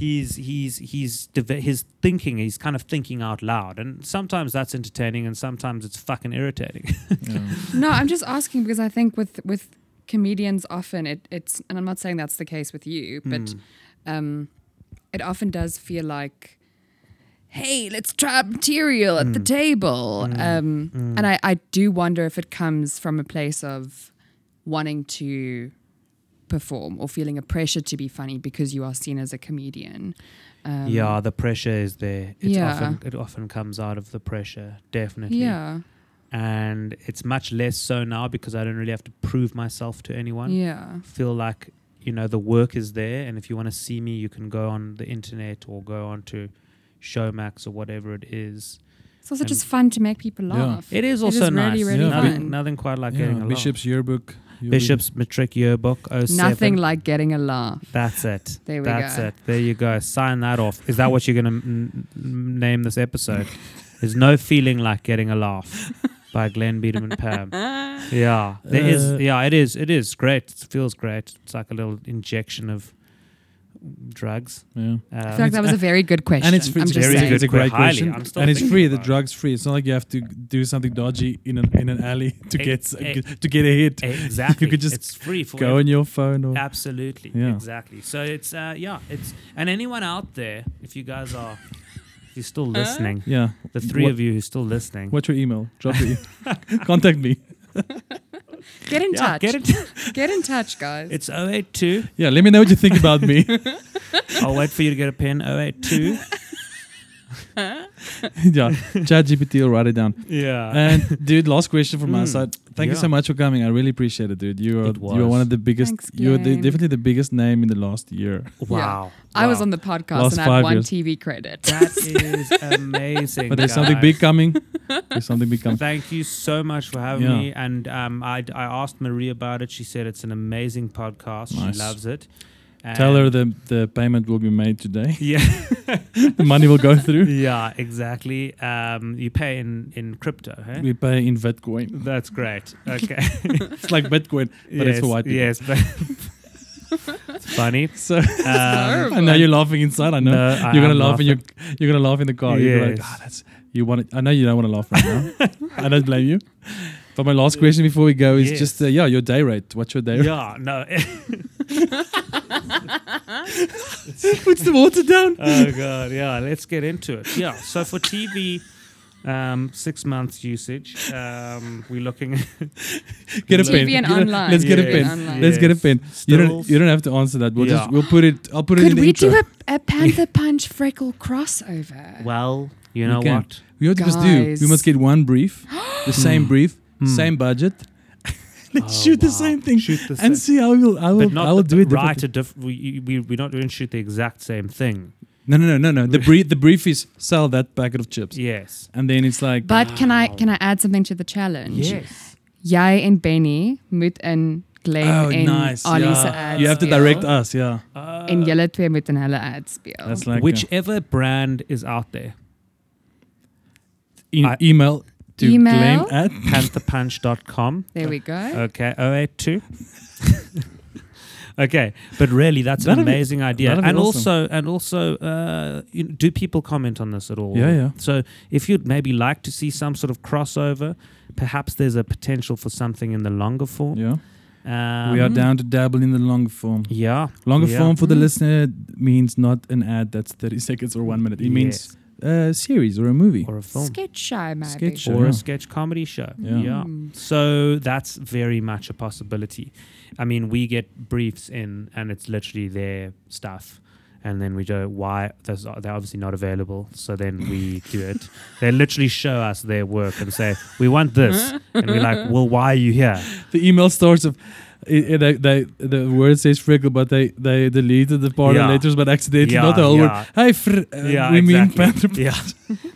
he's he's he's his thinking. He's kind of thinking out loud, and sometimes that's entertaining, and sometimes it's fucking irritating.
yeah.
No, I'm just asking because I think with with comedians often it, it's and I'm not saying that's the case with you, but
Mm.
um, it often does feel like, hey, let's try material at the
Mm.
table.
Mm.
Um,
Mm.
And I, I do wonder if it comes from a place of wanting to perform or feeling a pressure to be funny because you are seen as a comedian. Um,
yeah, the pressure is there. It's
Yeah.
often it often comes out of the pressure, definitely.
Yeah.
And it's much less so now because I don't really have to prove myself to anyone.
Yeah.
Feel like you know the work is there, and if you want to see me, you can go on the internet or go on to Showmax or whatever it is.
It's also
And-
just fun to make people
Yeah.
laugh.
It is also
is really,
nice.
really
nothing,
fun.
nothing quite like
Yeah,
getting a
Bishop's yearbook. You'll
Bishop's Matric Yearbook 07.
Nothing like getting a laugh.
That's it.
There we
That's
go.
it. There you go. Sign that off. Is that what you're going to m- m- name this episode? There's no feeling like getting a laugh by Glen Biderman-Pam. Yeah, there is.
Uh,
Yeah, it is. It is great. It feels great. It's like a little injection of drugs.
Yeah.
Um,
I feel like that was a very good question.
And it's free.
I'm
it's
just
very
very
saying.
It's a great
highly.
question,
I'm still
and it's free. The
about it.
drugs free. It's not like you have to do something dodgy in an in an alley to
Eh,
get
eh,
to get a hit.
exactly.
You could just
it's free for
Go on your phone or
Absolutely.
Yeah.
Exactly. So it's uh yeah, it's and anyone out there, if you guys are if you're still listening,
yeah.
the three
What-
of you who's still listening.
What's your email? Drop your e- contact me.
Get in
yeah,
touch.
get it.
Get in touch, guys.
It's 082.
Yeah, let me know what you think about me.
I'll wait for you to get a pen. 082.
yeah, ChatGPT will write it down.
Yeah.
And dude, last question from my
Mm,
side. Thank you so much for coming. I really appreciate it, dude. You are you are one of the biggest.
Thanks,
you're the, definitely the biggest name in the last year.
wow.
I was on the podcast
Last
and I
five
had one
years.
TV credit.
That is amazing.
But there's something big coming. There's something big coming.
Thank you so much for having
Yeah.
me. And um, I, I asked Marie about it. She said it's an amazing podcast.
Nice.
She loves it.
Tell her
And-
the the payment will be made today.
Yeah.
the money will go through.
yeah, exactly. Um, you pay in, in crypto, hey?
We pay in Bitcoin.
That's great. Okay.
It's like Bitcoin, but it's for white people.
Yes, but it's funny.
So
Um,
I know you're laughing inside. I know
No,
you're gonna
am
laugh and you're you're gonna laugh in the car. You're like,
Yes.
ah, that's you want. It. I know you don't want to laugh right now. I don't blame you. But my last question before we go is
Yes.
just uh, yeah, your day rate. What's your day rate?
yeah, no.
Puts the water down.
oh god, yeah. Let's get into it. Yeah. So for TV, um, six months usage. Um, we're looking.
Get a
TV
pen.
and
Get a- Let's get a pen.
Online.
Let's get a
yes.
pen. You don't. You don't have to answer that. We'll just we'll put it. I'll put it
Could
in the
we
intro.
do a, a Panther Punch Freckle crossover?
Well, you know
can.
what?
We what we must do. We must get one brief, the same brief. Same budget. Let's
Oh,
shoot the same thing
Shoot the
and
same-
see how we will. I will.
But not
I will
the-
do it.
right. A diff- we, we we're not going to shoot the exact same thing.
No, no, no, no, no. The brief. The brief is sell that packet of chips,
Yes.
and then it's like.
But can I can I add something to the challenge?
Yes.
Jy en Benny moet in Glen
oh,
en
nice.
Ali se
yeah.
ad
You have to
speel.
direct us. Yeah.
Uh,
En julle twee moet in hulle ad speel.
That's like
whichever brand is out there,
e-
I-
email to
Email?
Glen at.
pantherpunch.com.
there we go.
Okay, 082. okay, but really, that's an
That'd be-
amazing idea.
that'd be
And
awesome.
also, and also, uh, you know, do people comment on this at all?
Yeah, yeah.
So if you'd maybe like to see some sort of crossover, perhaps there's a potential for something in the longer form.
Yeah.
Um,
we are down to dabble in the longer form.
Yeah.
Longer
Yeah.
form for the
Mhm.
listener means not an ad that's 30 seconds or one minute. It means a series or a movie.
or a film.
Sketch show maybe.
Sketch show.
or
Yeah.
a sketch comedy show.
Yeah.
Mm.
So that's very much a possibility. I mean, we get briefs in, and it's literally their stuff. And then we go, why? Those They're obviously not available. So then we do it. They literally show us their work and say, we want this. And we're like, well, why are you here?
The email starts of. I- i- they, they, the word says freckle, but they, they deleted the part
Yeah.
of letters, but accidentally
Yeah,
not the whole
yeah.
word. Hey, fr- uh,
Yeah,
we mean panther.
Yeah,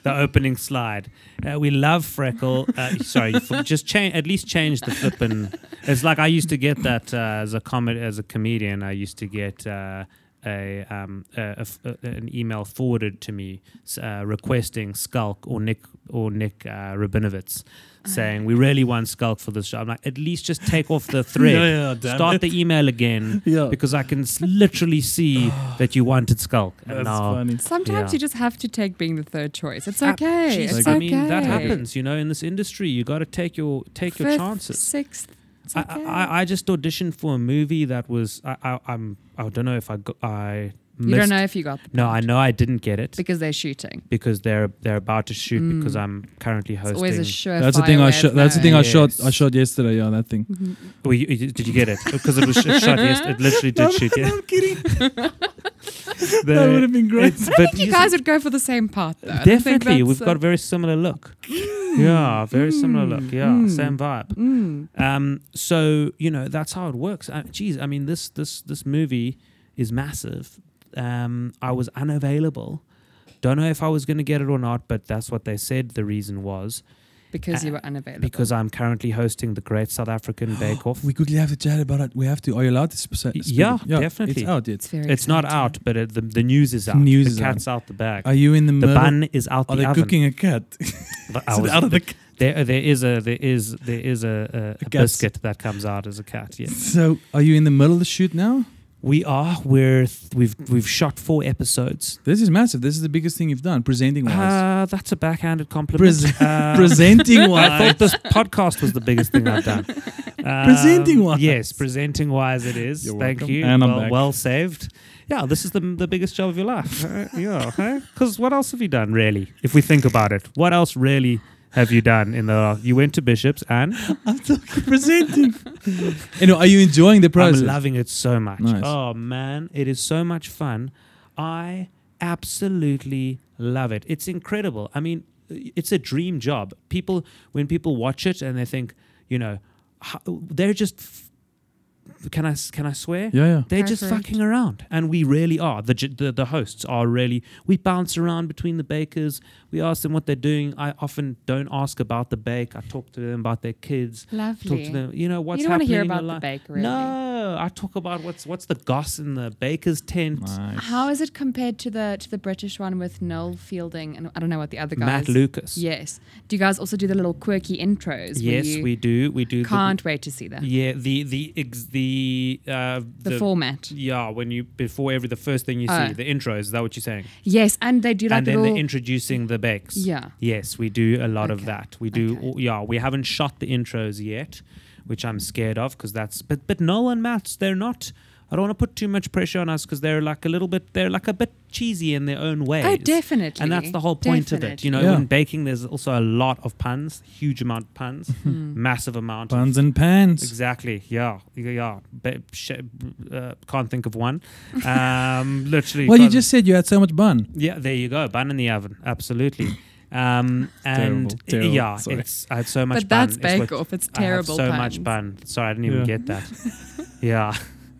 the opening slide. Uh, we love Freckle. Uh, sorry, just change at least change the flippin'. It's like I used to get that uh, as a comed- as a comedian. I used to get uh, a, um, a, a an email forwarded to me uh, requesting Schalk or Nick or Nick uh, Rabinowitz. Saying we really want Schalk for this show. I'm like, at least just take off the thread,
Yeah, yeah,
start
it.
the email again,
Yeah.
because I can s- literally see that you wanted Schalk. And
That's
now
funny.
Sometimes
Yeah.
you just have to take being the third choice. It's
Uh,
okay. it's
I
okay.
mean, that happens, you know, in this industry. You got to take your take your chances.
Sixth. It's
I. I, I just auditioned for a movie that was I, I I'm I don't know if I got, I missed.
you don't know if you got the
No, I know I didn't get it
because they're shooting.
because they're they're about to shoot
Mm.
because I'm currently
It's always a
hosting.
sure.
That's the thing I shot. That's the thing I shot. I shot yesterday. Yeah, that thing.
Oh, you- you- did you get it? Because it was sh- shot yesterday. It literally did shoot. Yeah.
I'm kidding.
The-
that would have been great.
it's-
I
but
think you
you
guys would go for the same part, though. I don't think
definitely, we've
a-
got a very similar look. yeah, very similar look. Yeah,
mm.
same vibe.
Mm.
Um, so you know that's how it works. Uh, geez, I mean this this this movie is massive. Um, I was unavailable. Don't know if I was going to get it or not, but that's what they said. The reason was
Because you
Uh,
were unavailable.
because I'm currently hosting the Great South African Bake Off.
We quickly have to chat about it. We have to. Are you allowed to? Sp- speak it?
Yeah, definitely.
It's out yet.
it's very
It's not out, but it, the the news is out.
News
the
is
cat's out. the bag.
Are you in the,
the
middle?
bun is out
Are
the
they
oven.
cooking a cat?
But I
Is it
was-
out of the c-
there, there is a there is there is a, a, a
A
biscuit that comes out as a cat. Yes.
So, are you in the middle of the shoot now?
We are. We're th- we've we've shot four episodes.
This is massive. This is the biggest thing you've done, presenting wise.
Uh, that's a backhanded compliment.
Pres-
Uh,
presenting
I
wise.
thought this podcast was the biggest thing I've done. Um,
Presenting-wise.
yes, presenting wise it is.
You're
Thank
welcome.
you.
And I'm
well,
back.
well saved. Yeah, this is the the biggest job of your life. Uh, yeah, because what else have you done really? If we think about it, what else really have you done in the? You went to Bishops and
I'm talking presenting. you know, are you enjoying the process?
I'm loving it so much.
Nice.
Oh man, it is so much fun. I absolutely love it. It's incredible. I mean, it's a dream job. People when people watch it and they think, you know, they're just f- can I s- can I swear?
yeah, yeah.
They're
Go
just fucking around, and we really are. The, the the hosts are really. We bounce around between the bakers. We ask them what they're doing. I often don't ask about the bake. I talk to them about their kids.
Lovely.
Talk to them. You know what's
you don't want to
happening
hear
in your
about the bake, really.
No, I talk about what's what's the goss in the baker's tent.
Nice.
How is it compared to the to the British one with Noel Fielding and I don't know what the other guys?
Matt Lucas.
Yes. Do you guys also do the little quirky intros?
Yes, we do. We do.
can't wait to see that.
yeah, the the ex, the uh,
The, format.
Yeah, when you before every the first thing you
Oh.
see the intro. Is that what you're saying?
Yes, and they do like
and then
little.
they're introducing the bakes.
yeah.
Yes, we do a lot of that. We do.
Okay.
yeah, we haven't shot the intros yet, which I'm scared of because that's. But but Noel and Matt, they're not. I don't want to put too much pressure on us because they're like a little bit. They're like a bit cheesy in their own way.
Oh, definitely.
And that's the whole point of it. You know,
Yeah.
in baking, there's also a lot of puns, huge amount of puns,
Mm.
massive amount. of
Buns and pans.
Exactly. Yeah. Yeah. yeah. Ba- sh- uh, can't think of one. Um, literally.
Well, you just said you had so much bun.
Yeah. There you go. Bun in the oven. Absolutely. Um, and
Terrible, terrible.
yeah,
Sorry.
it's I had so much
But
bun.
that's Bake
what-
Off. It's
I have
terrible.
so
puns.
much bun. Sorry, I didn't even
Yeah.
get that. yeah.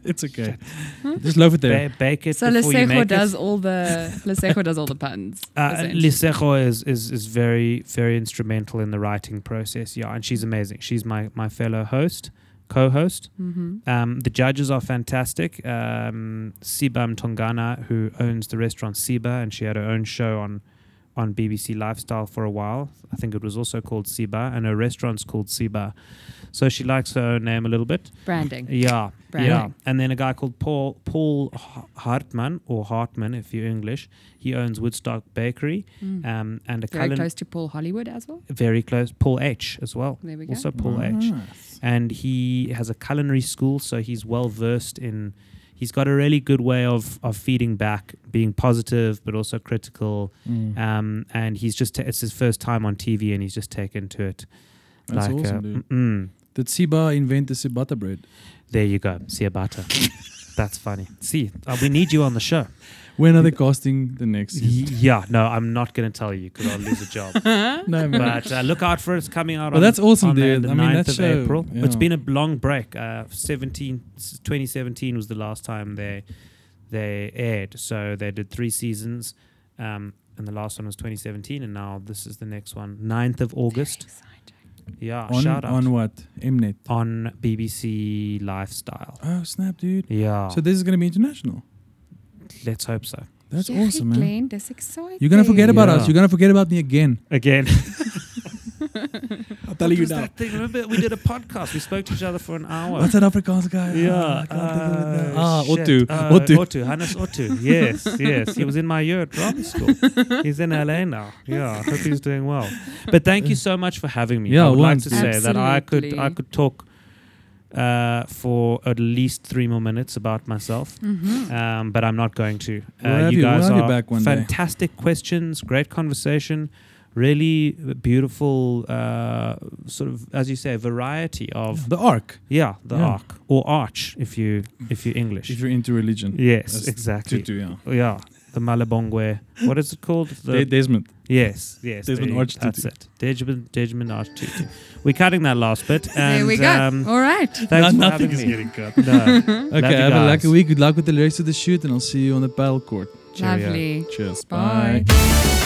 It's okay. just loaf it there.
Ba- bake it
So
before you Lesego
does
it.
all the Lesego does all the puns.
Uh,
essentially.
Lesego is, is is very very instrumental in the writing process. Yeah, and she's amazing. She's my my fellow host, co-host.
Mhm.
Um, the judges are fantastic. Um, Siba Mtongana, who owns the restaurant Siba, and she had her own show on on BBC Lifestyle for a while. I think it was also called Siba, and her restaurant's called Siba. So she likes her own name a little bit.
Branding.
Yeah, yeah. And then a guy called Paul Paul Hartman or Hartman, if you're English. He owns Woodstock Bakery,
Mm.
um, and a
Very
culin-
close to Paul Hollywood as well.
very close. Paul H as well.
There we go.
Also Paul H and he has a culinary school, so he's well versed in. He's got a really good way of of feeding back, being positive but also critical.
Mm.
Um, and he's just ta- it's his first time on TV, and he's just taken to it.
That's
like,
awesome,
uh,
dude. Did Siba invent the ciabatta bread?
there you go, ciabatta. That's funny. See, uh, we need you on the show.
When are they casting the next season?
Yeah, no, I'm not going to tell you because I'll lose a job.
no, man.
but uh, look out for it. It's coming out
Well,
on,
that's awesome,
on
dude.
the
I mean,
9th
that
of
show,
April. It's
yeah.
been a long break. Uh, 17, 2017 was the last time they they aired. So they did three seasons. Um, and the last one was 2017. And now this is the next one, 9th of August. Yeah,
on,
shout out.
on what? Mnet.
on BBC Lifestyle.
Oh, snap, dude.
Yeah.
So this is going to be international.
Let's hope so.
That's
Jerry
awesome, man.
Glen, that's exciting.
You're going to forget about us. You're going to forget about me again.
Again.
I'll tell
What was that thing? Remember, we did a podcast. We spoke to each other for an hour.
What's that Afrikaans guy?
Yeah.
Ah, I can't think of it now.
uh,
Ah,
shit.
Otto.
Uh,
Otto.
Otto. Hannes Otto. Yes, yes. He was in my year at drama school. He's in LA now. Yeah, I hope he's doing well. But thank you so much for having me.
Yeah,
I would like
once,
to
dude.
say that I could I could talk uh, for at least three more minutes about myself.
Mhm.
Um, but I'm not going to. Uh,
We'll
you
you- we'll
guys
have you
are
back one day.
fantastic questions, great conversation, really beautiful, uh, sort of as you say, variety of
the arc.
yeah the
Yeah.
arc or arch if you if you're English.
If you're into religion.
yes,
That's
exactly.
Tutu, yeah.
Yeah, the Malabongwe. What is it called? The
De- Desmond.
Yes, yes.
Desmond
there-
Arch
That's
Tutu.
it. Desmond, Desmond Arch Tutu. We're cutting that last bit. And,
there we go.
Um,
All right.
thanks
No-
for
nothing
having
is
me.
getting cut.
No.
Okay,
Love you
have a lucky week. Good luck with the rest of the shoot, and I'll see you on the padel court.
Cheerio.
Lovely.
Cheers.
Bye.
Bye.